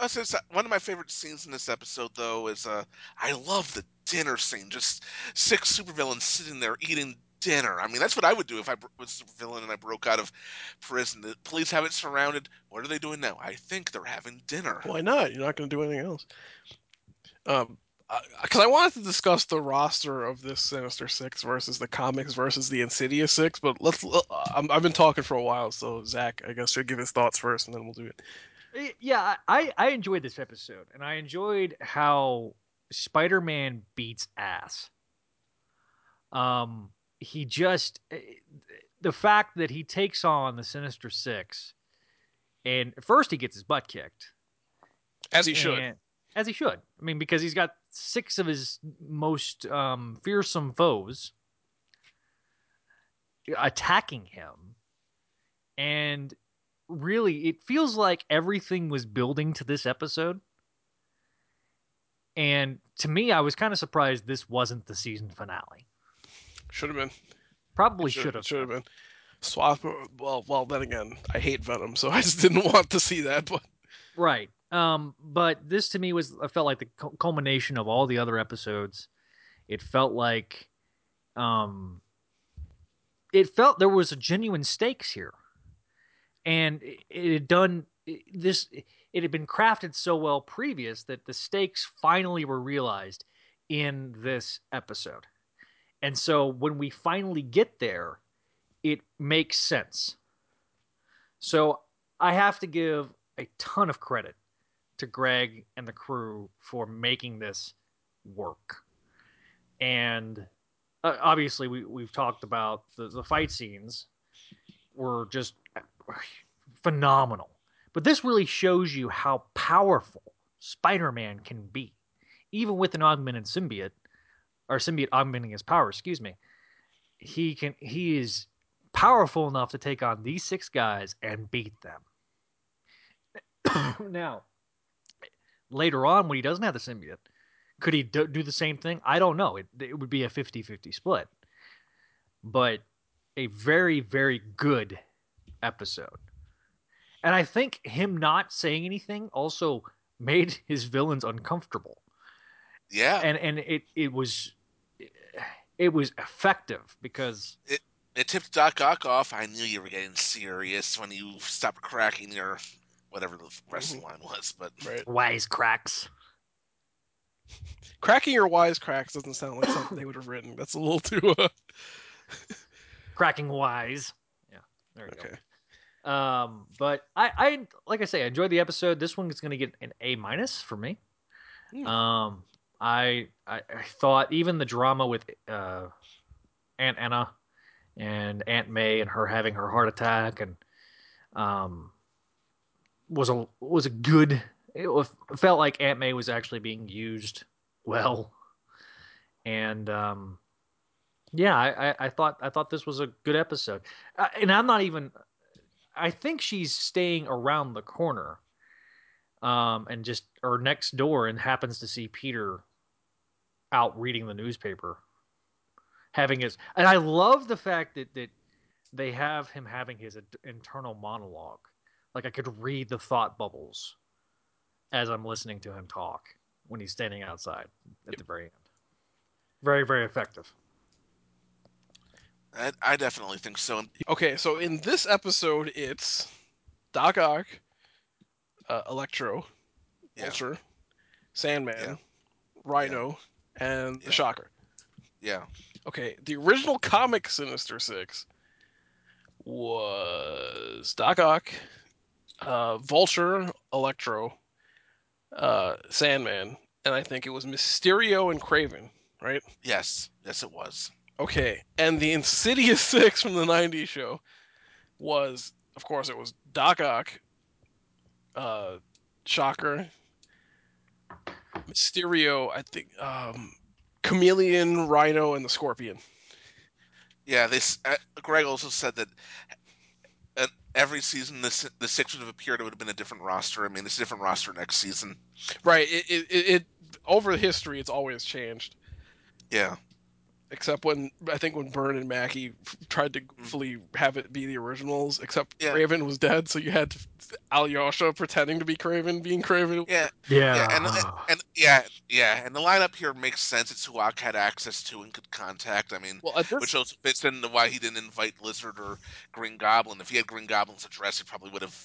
uh, one of my favorite scenes in this episode, though, is uh, I love the dinner scene. Just six supervillains sitting there eating dinner. I mean, that's what I would do if I was a supervillain and I broke out of prison. The police have it surrounded. What are they doing now? I think they're having dinner. Why not? You're not going to do anything else. Um. Because I wanted to discuss the roster of this Sinister Six versus the comics versus the Insidious Six, but let's. Uh, I'm, I've been talking for a while, so Zach, I guess, should give his thoughts first, and then we'll do it. Eh, yeah i i enjoyed this episode and i enjoyed how spider-man beats ass um he just eh, the fact that he takes on the sinister six and first he gets his butt kicked As he should. As he should i mean because he's got six of his most um fearsome foes attacking him and really it feels like everything was building to this episode and to me i was kind of surprised this wasn't the season finale Should have been. probably should have Should have been. Swap. Well, well. Then again, I hate Venom, so I just didn't want to see that. But right um but this to me was i felt like the culmination of all the other episodes. It felt like um it felt there was a genuine stakes here. And it, it had done it- this it had been crafted so well previous that the stakes finally were realized in this episode. And so when we finally get there it makes sense. So i have to give a ton of credit to greg and the crew for making this work. And uh, obviously we, we've talked about the, the fight scenes were just phenomenal. But this really shows you how powerful spider-man can be even with an augmented symbiote or symbiote augmenting his power excuse me. He can he is powerful enough to take on these six guys and beat them. Now later on when he doesn't have the symbiote could he do, do the same thing? I don't know. It, it would be a 50-50 split. But a very very good episode. And i think him not saying anything also made his villains uncomfortable. Yeah, and and it it was it was effective because it it tipped Doc Ock off. I knew you were getting serious when you stopped cracking your whatever the wrestling line was. But right, wise cracks cracking your wise cracks doesn't sound like something they would have written. That's a little too. Uh... cracking wise yeah there you Okay. Um, but I, I like I say, I enjoyed the episode. This one is going to get an A minus for me. Hmm. Um, I, I I thought even the drama with uh, Aunt Anna and Aunt May and her having her heart attack and um was a was a good. It felt like Aunt May was actually being used well, and um, yeah, I, I, thought I thought this was a good episode, uh, and I'm not even. I think she's staying around the corner, um, and just or next door, and happens to see Peter out reading the newspaper, having his. And I love the fact that that they have him having his internal monologue. Like I could read the thought bubbles as I'm listening to him talk when he's standing outside at the very end. Very, very effective. I, I definitely think so. Okay, so in this episode, it's Doc Ock, uh, Electro, Yeah. Vulture, Sandman, Yeah. Rhino, and the Shocker. Yeah. Okay, the original comic Sinister Six was Doc Ock, uh, Vulture, Electro, uh, Sandman, and I think it was Mysterio and Kraven, right? Yes. Yes, it was. Okay, and the Insidious Six from the '90s show was, of course, it was Doc Ock, uh, Shocker, Mysterio, I think, um, Chameleon, Rhino, and the Scorpion. Yeah. This uh, Greg also said that every season the the six would have appeared. It would have been a different roster. I mean, it's a different roster next season. Right. It, it, it, it over history, it's always changed. Yeah. Except when I think when Byrne and Mackie tried to mm-hmm. fully have it be the originals, except Yeah. Kraven was dead, so you had Alyosha pretending to be Kraven, being Kraven. Yeah. Yeah. Yeah, and, and and yeah, yeah, and the lineup here makes sense. It's who Ock had access to and could contact. I mean, Well, this which also fits into why he didn't invite Lizard or Green Goblin. If he had Green Goblin's address, he probably would have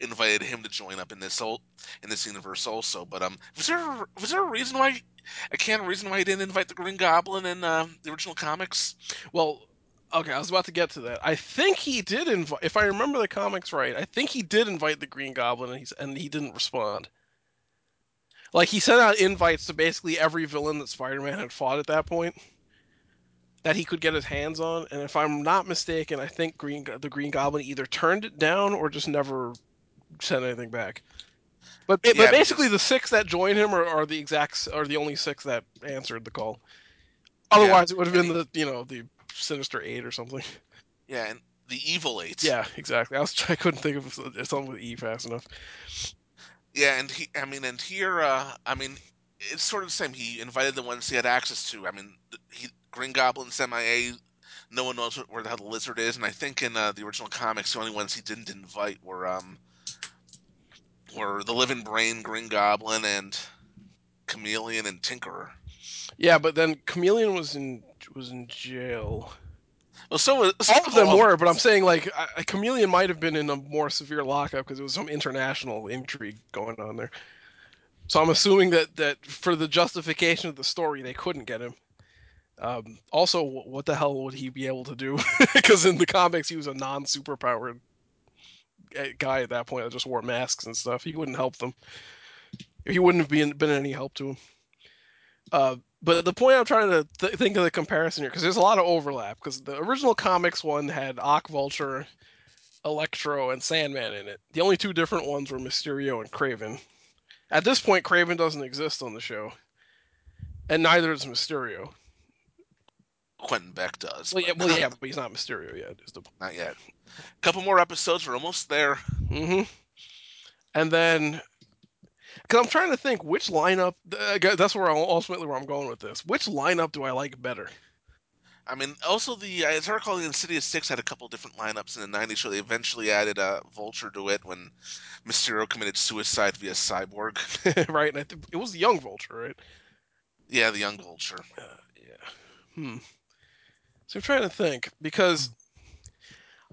invited him to join up in this ol- in this universe also. But um, was there was there a reason why? A can't reason why he didn't invite the Green Goblin in uh, the original comics? Well, okay, I was about to get to that. I think he did invite. If I remember the comics right, I think he did invite the Green Goblin, and he's and he didn't respond. Like he sent out invites to basically every villain that Spider-Man had fought at that point that he could get his hands on. And if I'm not mistaken, I think Green the Green Goblin either turned it down or just never sent anything back. But Yeah, but basically, the six that joined him are, are the exact are the only six that answered the call. Otherwise, it would have been the you know the Sinister Eight or something. Yeah, and the Evil Eight. Yeah, exactly. I was I couldn't think of something with E fast enough. Yeah, and he, I mean, and here, uh, I mean, it's sort of the same. He invited the ones he had access to. I mean, he Green Goblin's MIA. No one knows where the the lizard is, and I think in uh, the original comics, the only ones he didn't invite were um, were the Living Brain, Green Goblin, and Chameleon and Tinkerer. Yeah, but then Chameleon was in was in jail. Well, so All of them were, but I'm saying like I- Chameleon might have been in a more severe lockup because there was some international intrigue going on there. So I'm assuming that that for the justification of the story, they couldn't get him. Um, also, what the hell would he be able to do? Because in the comics, he was a non-superpowered uh, guy at that point that just wore masks and stuff. He wouldn't help them. He wouldn't have been been any help to him. Uh, but the point I'm trying to th- think of the comparison here, because there's a lot of overlap. Because the original comics one had Ock Vulture, Electro, and Sandman in it. The only two different ones were Mysterio and Kraven. At this point, Kraven doesn't exist on the show, and neither does Mysterio. Quentin Beck does. Well, yeah, but well, yeah, but he's not Mysterio yet. Is the not yet. A couple more episodes. We're almost there. hmm And then, because I'm trying to think which lineup. Uh, that's where I'm ultimately where I'm going with this. Which lineup do I like better? I mean, also the as I recall, the Insidious Six had a couple different lineups in the '90s. So they eventually added uh, Vulture to it when Mysterio committed suicide via Cyborg. right? And I think it was the Young Vulture, right? Yeah, the young Vulture. Uh, yeah. Hmm. So I'm trying to think because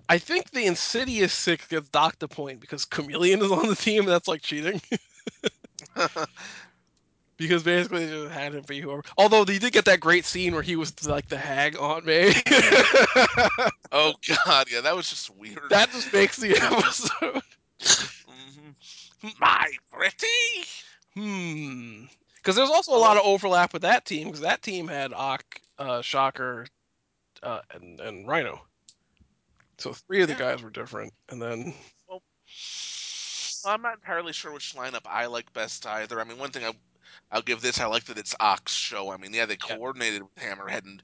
I think the Insidious Six gets docked a point because Chameleon is on the team. That's like cheating. because basically they just had him be whoever. Although they did get that great scene where he was like the hag Aunt May. Oh God, yeah, that was just weird. that just makes the episode. Mhm. My pretty. Hmm. Because there's also a lot of overlap with that team because that team had Ock, uh, Shocker, uh, and and Rhino. So three of the Yeah. guys were different, and then Well, I'm not entirely sure which lineup I like best either. I mean, one thing I, I'll give this, I like that it's Ock's show. I mean, yeah, they Yeah. coordinated with Hammerhead and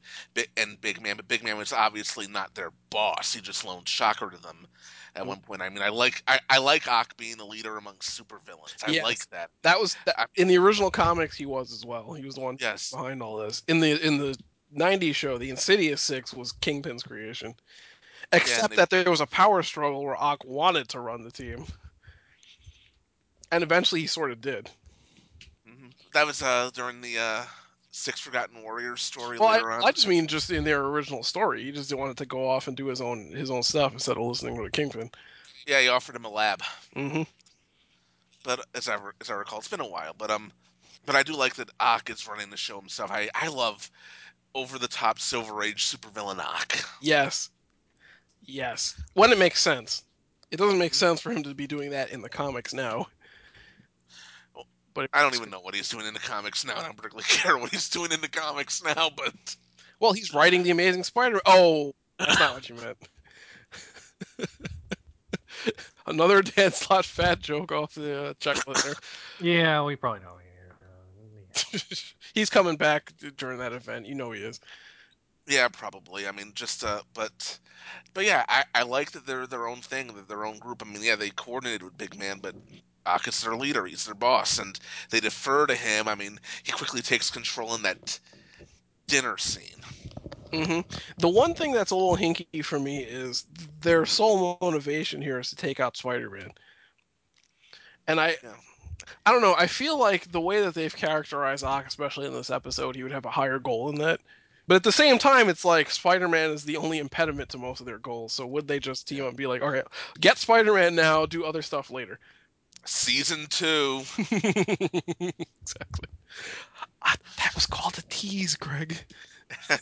and Big Man, but Big Man was obviously not their boss. He just loaned Shocker to them at Mm. one point. I mean, I like I, I like Ock being a leader among supervillains. I Yes. like that. that was in the original comics he was as well. He was the one Yes. behind all this. In the in the '90s show, the Insidious Six was Kingpin's creation, except they- that there was a power struggle where Ock wanted to run the team, and eventually he sort of did. hmm That was uh, during the uh, Six Forgotten Warriors story Well, later I, on. I just mean just in their original story, he just didn't to go off and do his own his own stuff instead of listening to the Kingpin. yeah, he offered him a lab. Mm-hmm. but as I as I recall, it's been a while. But um, but I do like that Ock is running the show himself. I I love over the top Silver Age supervillain Ock. Yes, yes. When it makes sense, it doesn't make sense for him to be doing that in the comics now. But I don't even know what he's doing in the comics now. and I don't particularly care what he's doing in the comics now. But Well, he's writing the Amazing Spider. Oh, that's not what you meant. Another Dan Slott fat joke off the uh, checklist there. Yeah, we probably know. Uh, he's coming back during that event. You know he is. yeah, probably. I mean, just uh, but but yeah, I I like that they're their own thing, they're their own group. I mean, yeah, they coordinated with Big Man, but. Ock is their leader. He's their boss, and they defer to him. I mean, he quickly takes control in that dinner scene. hmm The one thing that's a little hinky for me is their sole motivation here is to take out Spider-Man. And I, Yeah. I don't know. I feel like the way that they've characterized Ock, especially in this episode, he would have a higher goal in that. But at the same time, it's like Spider-Man is the only impediment to most of their goals. So would they just team up and be like, "All right, get Spider-Man now, do other stuff later? Season two. exactly. Ah, that was called a tease, Greg.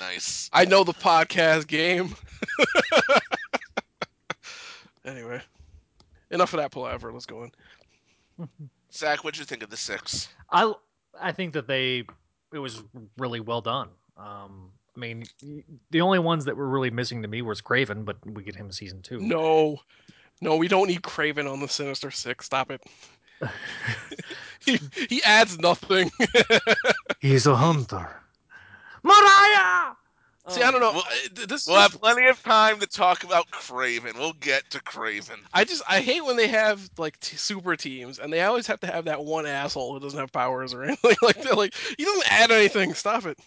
nice. I know the podcast game. anyway, enough of that palaver. Let's go in. Zach, what'd you think of the six? I I think that they it was really well done. Um, I mean, the only ones that were really missing to me was Kraven, but we get him in season two. No, no, we don't need Kraven on the Sinister Six. Stop it. He he adds nothing. He's a hunter. Mariah. See, I don't know. Well- uh, I- this, We'll have plenty of time to talk about Kraven. We'll get to Kraven. I just I hate when they have like t- super teams and they always have to have that one asshole who doesn't have powers or anything like that. Like he doesn't add anything. Stop it.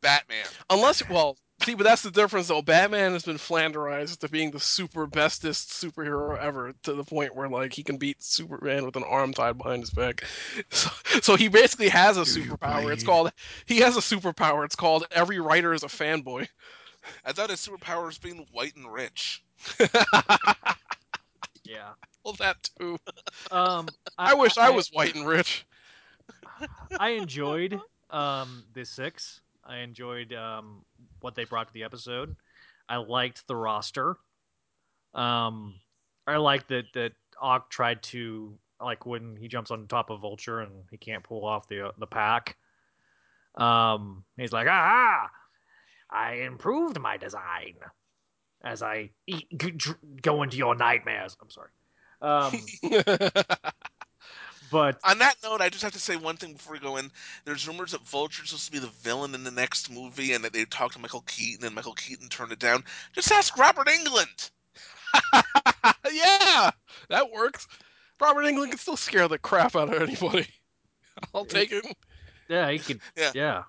Batman. Unless, well, see, but that's the difference, though. Batman has been flanderized to being the super bestest superhero ever, to the point where like he can beat Superman with an arm tied behind his back. So, so he basically has a Do superpower. It's called he has a superpower. It's called every writer is a fanboy. I thought his superpower was being white and rich. Yeah. well, that too. Um, I, wish I, was white and rich. I enjoyed um the six. I enjoyed um what they brought to the episode. I liked the roster. Um, I liked that that Ock tried to like when he jumps on top of Vulture and he can't pull off the the pack. Um, he's like, ah, I improved my design as I eat, go into your nightmares. I'm sorry. Um, but On that note, I just have to say one thing before we go in. There's rumors that Vulture's supposed to be the villain in the next movie, and that they talked to Michael Keaton, and Michael Keaton turned it down. Just ask Robert Englund. yeah, that works. Robert Englund can still scare the crap out of anybody. I'll take it. yeah, he could. Yeah. yeah.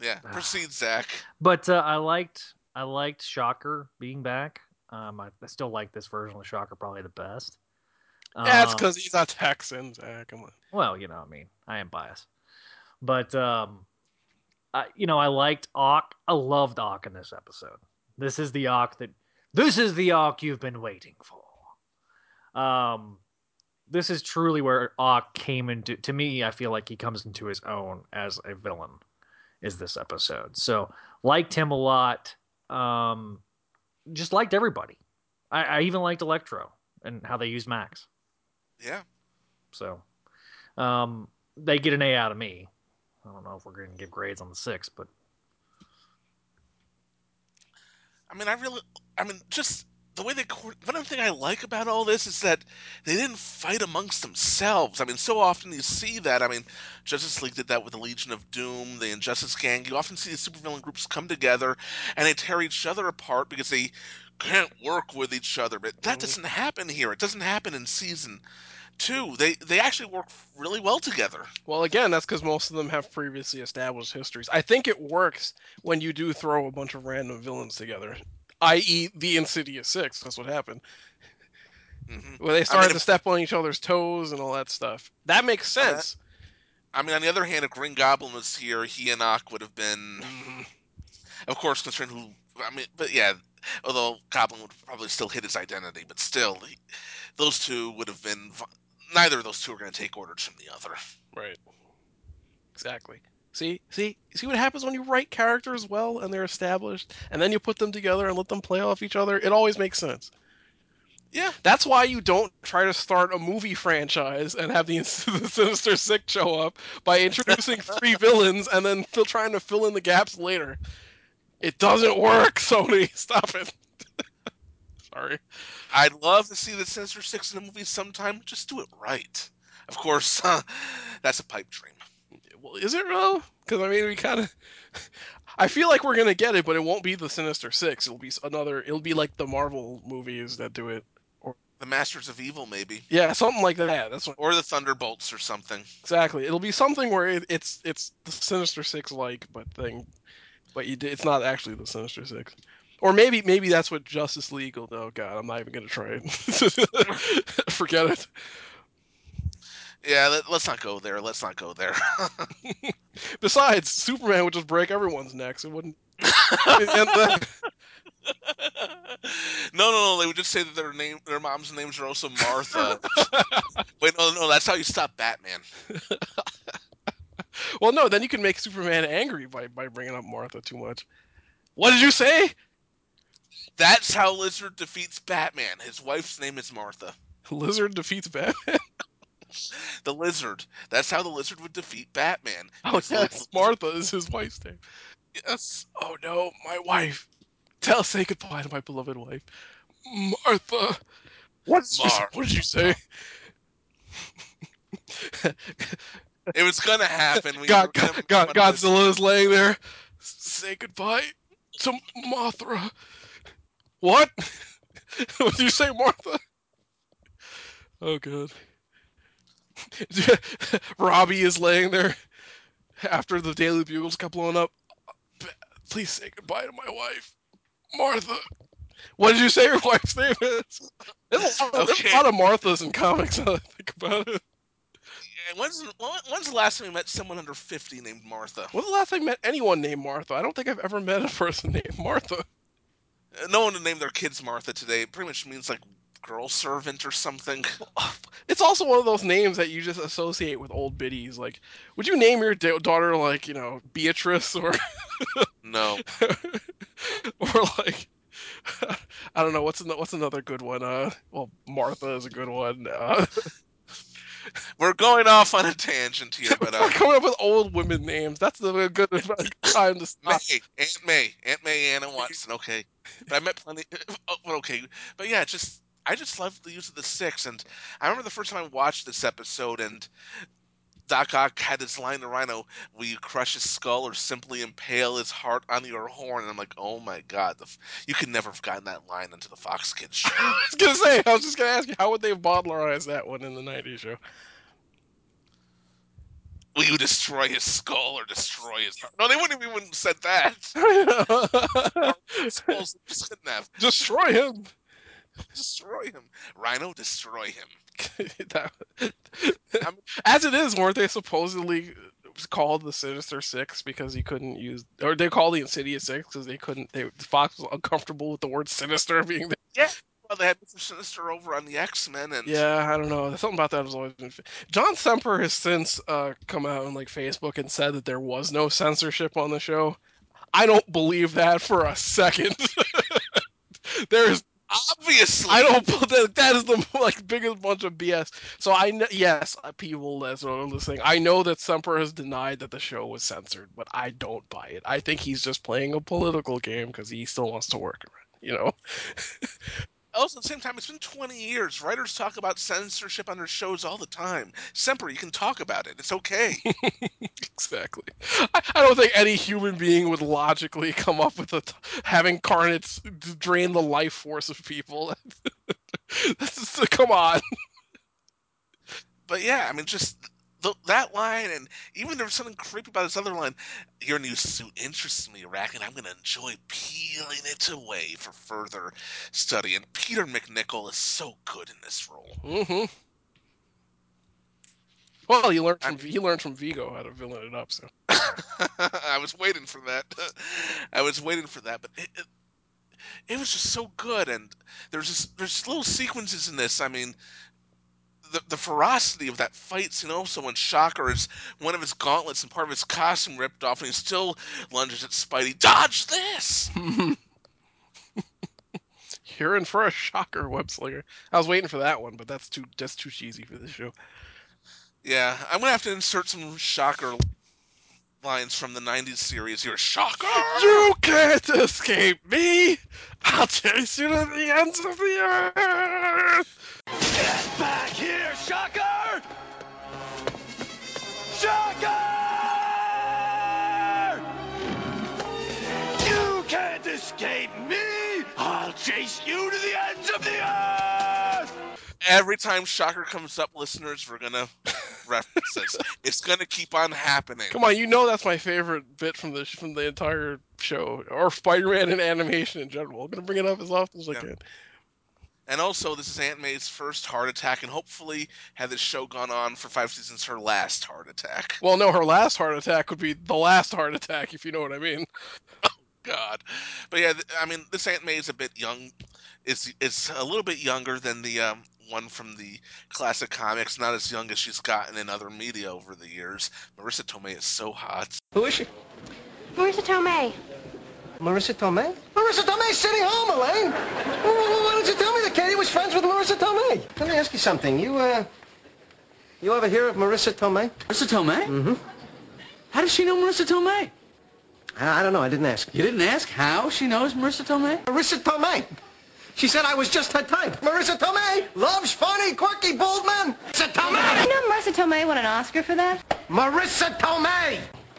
Yeah, proceed, Zach. But uh, I liked I liked Shocker being back. Um, I, I still like this version of Shocker probably the best. That's Um, because he's a Texan. Zach, come on. well, you know, I mean, I am biased, but um, I, you know, I liked Ock. I loved Ock in this episode. This is the Ock that this is the Ock you've been waiting for. Um, this is truly where Ock came into. To me, I feel like he comes into his own as a villain. Is this episode? So liked him a lot. Um, just liked everybody. I, I even liked Electro and how they use Max. Yeah. So, um, they get an A out of me. I don't know if we're going to give grades on the six, but I mean, I really, I mean, just the way they. One thing I like about all this is that they didn't fight amongst themselves. I mean, so often you see that. I mean, Justice League did that with the Legion of Doom, the Injustice Gang. You often see the supervillain groups come together and they tear each other apart because they can't work with each other. But that Mhm. doesn't happen here. It doesn't happen in season two. They they actually work really well together. Well, again, that's because most of them have previously established histories. I think it works when you do throw a bunch of random villains together, i.e., the Insidious Six. That's what happened. hmm Where they started if- to step on each other's toes and all that stuff. That makes Uh, sense. I mean, on the other hand, if Green Goblin was here, he and Ock would have been, Mhm. of course, concerned who. I mean, but yeah, although Goblin would probably still hit his identity, but still, he, those two would have been. Neither of those two are going to take orders from the other. Right. Exactly. See, see, see what happens when you write characters well and they're established, and then you put them together and let them play off each other. It always makes sense. Yeah. That's why you don't try to start a movie franchise and have the, the Sinister Six show up by introducing three villains and then fill, trying to fill in the gaps later. It doesn't work, Sony. Stop it. Sorry. I'd love to see the Sinister Six in a movie sometime. Just do it right. Of course, that's a pipe dream. Well, is it real? Because I mean, we kind of. I feel like we're gonna get it, but it won't be the Sinister Six. It'll be another. It'll be like the Marvel movies that do it. Or the Masters of Evil, maybe, Yeah, something like that. That's what, or the Thunderbolts, or something. exactly. It'll be something where it, it's it's the Sinister Six like, but thing, but you, it's not actually the Sinister Six. Or maybe maybe that's what Justice League will. Oh God, I'm not even gonna try it. Forget it. Yeah, let, let's not go there. Let's not go there. Besides, Superman would just break everyone's necks. It wouldn't. no, no, no. They would just say that their name, their mom's names are also Martha. Wait, no, no. That's how you stop Batman. Well, no, then you can make Superman angry by, by bringing up Martha too much. What did you say? That's how Lizard defeats Batman. His wife's name is Martha. Lizard defeats Batman. The Lizard. That's how the Lizard would defeat Batman. Oh, yes, Martha is his wife's name. Yes. Oh no, my wife. Tell say goodbye to my beloved wife, Martha. What? Mar- What did you say? It was gonna happen. We God, God, God, Godzilla is laying there. Say goodbye to Mothra. What? what did you say, Martha? Oh god. Robbie is laying there after the Daily Bugles got blown up. Please say goodbye to my wife, Martha. What did you say your wife's name is? There's a lot, there's a lot of Marthas in comics. Now I think about it. When's, when's the last time you met someone under 50 named Martha? When's the last time I met anyone named Martha? I don't think I've ever met a person named Martha. Uh, No one would name their kids Martha today. It pretty much means like girl servant or something. It's also one of those names that you just associate with old biddies. Like, would you name your da- daughter like you know Beatrice or No. or like I don't know what's an- what's another good one? Uh, well, Martha is a good one. Uh, We're going off on a tangent here, but uh, coming up with old women names. That's the good time to stop. May, Aunt May, Aunt May, Anna Watson. Okay, but I met plenty. Oh, okay, but yeah, just I just love the use of the six, and I remember the first time I watched this episode, and Doc Ock had this line to Rhino: "Will you crush his skull or simply impale his heart on your horn?" And I'm like, "Oh my god, the, f- you could never have gotten that line into the Fox Kids show." I was gonna say, I was just gonna ask you, how would they have bowdlerize that one in the '90s show? Will you destroy his skull or destroy his heart? No, they wouldn't even said that. Skulls just couldn't have. Destroy him. Destroy him. Rhino, destroy him. That- As it is, weren't they supposedly called the Sinister Six because he couldn't use, or they called the Insidious Six because they couldn't. They Fox was uncomfortable with the word sinister being there. Yeah. Well, they had Mr. Sinister over on the X Men, and Yeah, I don't know. Something about that has always been. John Semper has since uh, come out on like Facebook and said that there was no censorship on the show. I don't believe that for a second. There's, obviously, I don't. That, that is the like biggest bunch of BS. So I know, yes, people. That's what I'm saying. I know that Semper has denied that the show was censored, but I don't buy it. I think he's just playing a political game because he still wants to work. You know. also at the same time, it's been 20 years. Writers talk about censorship on their shows all the time. Semper, you can talk about it. It's okay. Exactly. I, I don't think any human being would logically come up with a t- having carnates d- drain the life force of people. This is- come on. but yeah, I mean, just th- that line, and even there was something creepy about this other line. Your new suit interests me, Rack, and I'm going to enjoy peeling it away for further study. And Peter MacNicol is so good in this role. hmm Well, he learned from he learned from Vigo how to villain it up. So I was waiting for that. I was waiting for that, but it, it, it was just so good, and there's just there's little sequences in this. I mean, the the ferocity of that fight scene, oh, also when Shocker is one of his gauntlets and part of his costume ripped off, and he still lunges at Spidey. Dodge this! you're in for a shocker, web slinger. I was waiting for that one, but that's too that's too cheesy for this show. Yeah, I'm gonna have to insert some Shocker lines from the '90s series here. Shocker! You can't escape me. I'll chase you to the ends of the earth. Get back here, Shocker! Shocker! You can't escape me! I'll chase you to the ends of the earth! Every time Shocker comes up, listeners, we're gonna reference this. It's gonna keep on happening. Come on, you know that's my favorite bit from the from the entire show, or Spider-Man in animation in general. I'm gonna bring it up as often as I can. And also, this is Aunt May's first heart attack, and hopefully, had this show gone on for five seasons, her last heart attack. Well, no, her last heart attack would be the last heart attack, if you know what I mean. Oh God, but yeah, th- I mean, this Aunt May is a bit young. It's it's a little bit younger than the um, one from the classic comics. Not as young as she's gotten in other media over the years. Marisa Tomei is so hot. Who is she? Marisa Tomei. Marisa Tomei? Marisa Tomei's sitting home, Elaine. Well, well, why don't you tell me that Katie was friends with Marisa Tomei? Let me ask you something. You, uh, you ever hear of Marisa Tomei? Marisa Tomei? Mm-hmm. How does she know Marisa Tomei? I, I don't know. I didn't ask. You didn't ask how she knows Marisa Tomei? Marisa Tomei. She said I was just her type. Marisa Tomei loves funny, quirky, bold men. Marisa You know Marisa Tomei won an Oscar for that? Marisa Tomei.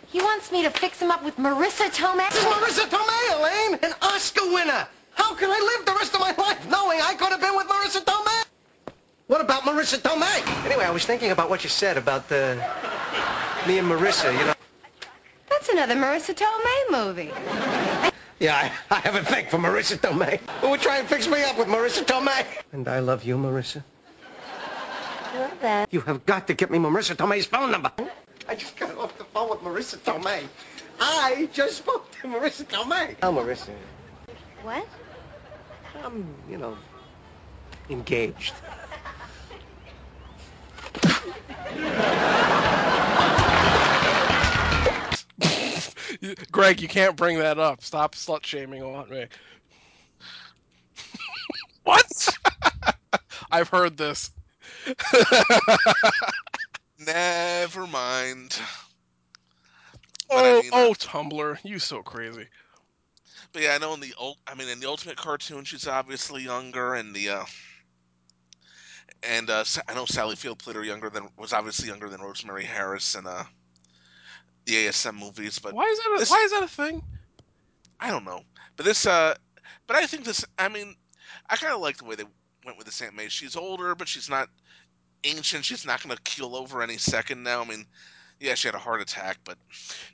He wants me to fix him up with Marisa Tomei? This is Marisa Tomei, Elaine, an Oscar winner. How can I live the rest of my life knowing I could have been with Marisa Tomei? What about Marisa Tomei? Anyway, I was thinking about what you said about uh, me and Marisa, you know. That's another Marisa Tomei movie. Yeah, I, I have a thing for Marisa Tomei. Who would try and fix me up with Marisa Tomei? And I love you, Marisa. Love that. You have got to get me Marisa Tomei's phone number. I just got off the phone with Marisa Tomei. I just spoke to Marisa Tomei. Oh, Marisa. What? I'm, you know, engaged. Greg, you can't bring that up. Stop slut shaming on me. What? I've heard this. Never mind. But oh, I mean, oh, Tumblr, you so crazy. But yeah, I know in the ult, I mean, in the Ultimate cartoon, she's obviously younger, and the uh, and uh, I know Sally Field played her younger than was obviously younger than Rosemary Harris and uh, the ASM movies. But Why is that? A, this- why is that a thing? I don't know. But this, uh, but I think this. I mean, I kind of like the way they went with this Aunt May. She's older, but she's not ancient. She's not going to keel over any second now. I mean, yeah, she had a heart attack, but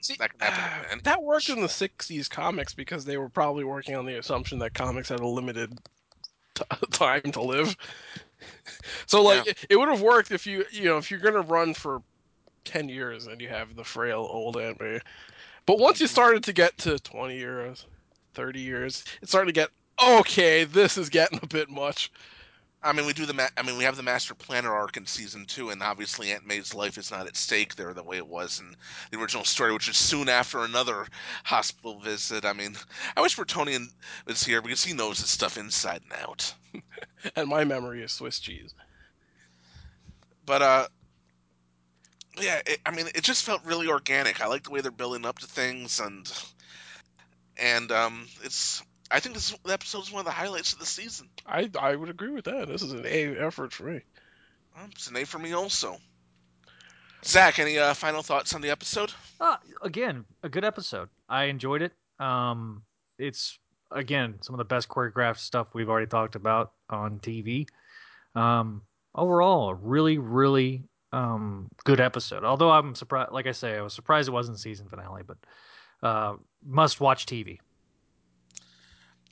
See, that happen. And that worked in the '60s comics because they were probably working on the assumption that comics had a limited t- time to live. So, like, it, it would have worked if you, you know, if you're gonna run for ten years and you have the frail old anime. But once you started to get to 20 years, 30 years, it started to get Okay, this is getting a bit much. I mean, we do the. Ma- I mean, we have the master planner arc in season two, and obviously Aunt May's life is not at stake there the way it was in the original story, which is soon after another hospital visit. I mean, I wish Bertonian was here because he knows this stuff inside and out. And my memory is Swiss cheese. But uh, yeah, it, I mean, it just felt really organic. I like the way they're building up to things, and and um, it's. I think this episode is one of the highlights of the season. I I would agree with that. This is an A effort for me. It's an A for me also. Zach, any uh, final thoughts on the episode? Uh, again, a good episode. I enjoyed it. Um, it's again some of the best choreographed stuff we've already talked about on TV. Um, overall, a really, really um, good episode. Although I'm surprised, like I say, I was surprised it wasn't season finale, but uh, must watch TV.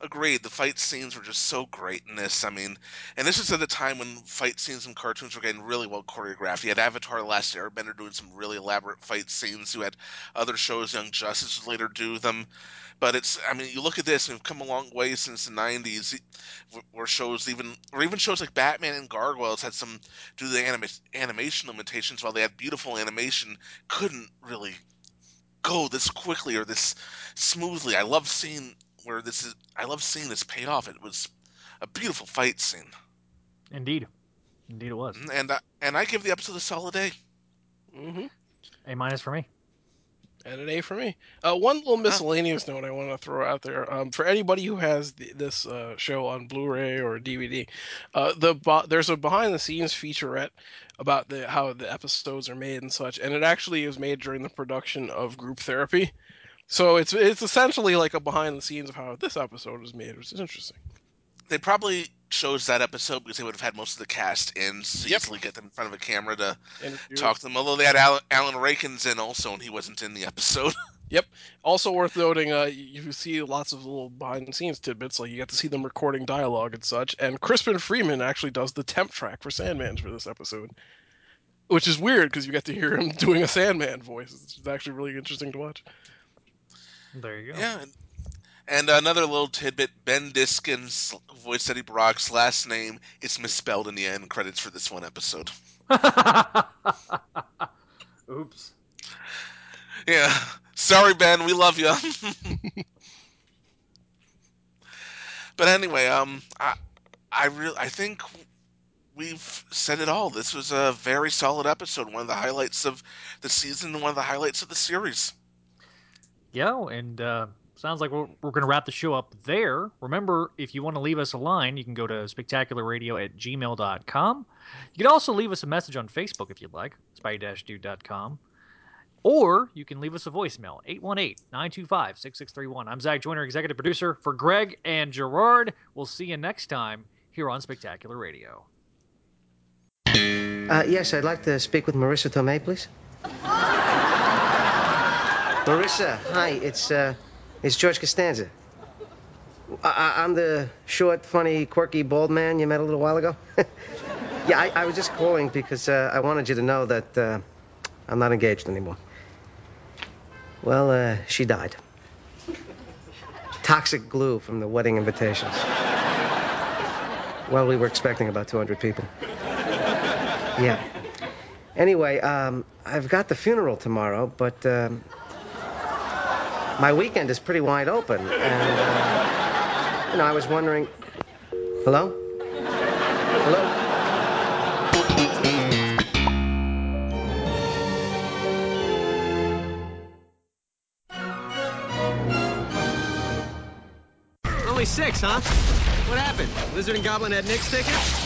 Agreed. The fight scenes were just so great in this. I mean, and this was at a time when fight scenes and cartoons were getting really well choreographed. You had Avatar: The Last Airbender doing some really elaborate fight scenes. You had other shows, Young Justice would later do them. But it's, I mean, you look at this, and we've come a long way since the '90s, where shows even, or even shows like Batman and Gargoyles had some due to the anima- animation limitations. While they had beautiful animation, couldn't really go this quickly or this smoothly. I love seeing where this is. I love seeing this pay off. It was a beautiful fight scene, Indeed, indeed, it was and I, and I give the episode a solid A. Mm-hmm. a minus for me. And an A for me. Uh, one little miscellaneous note I want to throw out there um, for anybody who has the, this uh, show on Blu-ray or DVD. Uh, the there's a behind-the-scenes featurette about the how the episodes are made and such, and it actually is made during the production of Group Therapy. So it's it's essentially like a behind-the-scenes of how this episode was made, which is interesting. They probably chose that episode because they would have had most of the cast in, so Yep. easily get them in front of a camera to Interviews. talk to them. Although they had Alan, Alan Rachins in also, and he wasn't in the episode. Yep. Also worth noting, uh, you see lots of little behind-the-scenes tidbits, like you get to see them recording dialogue and such. And Crispin Freeman actually does the temp track for Sandman for this episode, which is weird because you get to hear him doing a Sandman voice. It's actually really interesting to watch. There you go. yeah. And, and another little tidbit: Ben Diskin's voice Eddie Brock's last name is misspelled in the end credits for this one episode. Oops. Yeah. Sorry, Ben. We love you. but anyway, um, I, I really, I think we've said it all. This was a very solid episode. One of the highlights of the season. and One of the highlights of the series. Yeah, and uh, sounds like we're, we're going to wrap the show up there. Remember, if you want to leave us a line, you can go to spectacularradio at gmail.com. You can also leave us a message on Facebook if you'd like, spy-dude.com. Or you can leave us a voicemail, 818-925-6631. I'm Zach Joyner, executive producer for Greg and Gerard. We'll see you next time here on Spectacular Radio. Uh, yes, I'd like to speak with Marisa Tomei, please. Marisa, hi. It's uh, it's George Costanza. I- I'm the short, funny, quirky, bald man you met a little while ago. yeah, I-, I was just calling because uh, I wanted you to know that uh, I'm not engaged anymore. Well, uh, she died. Toxic glue from the wedding invitations. Well, we were expecting about 200 people. Yeah. Anyway, um, I've got the funeral tomorrow, but um, my weekend is pretty wide open, and uh, you know, I was wondering. Hello? Hello? Only six, huh? What happened? Lizard and Goblin had Knicks tickets?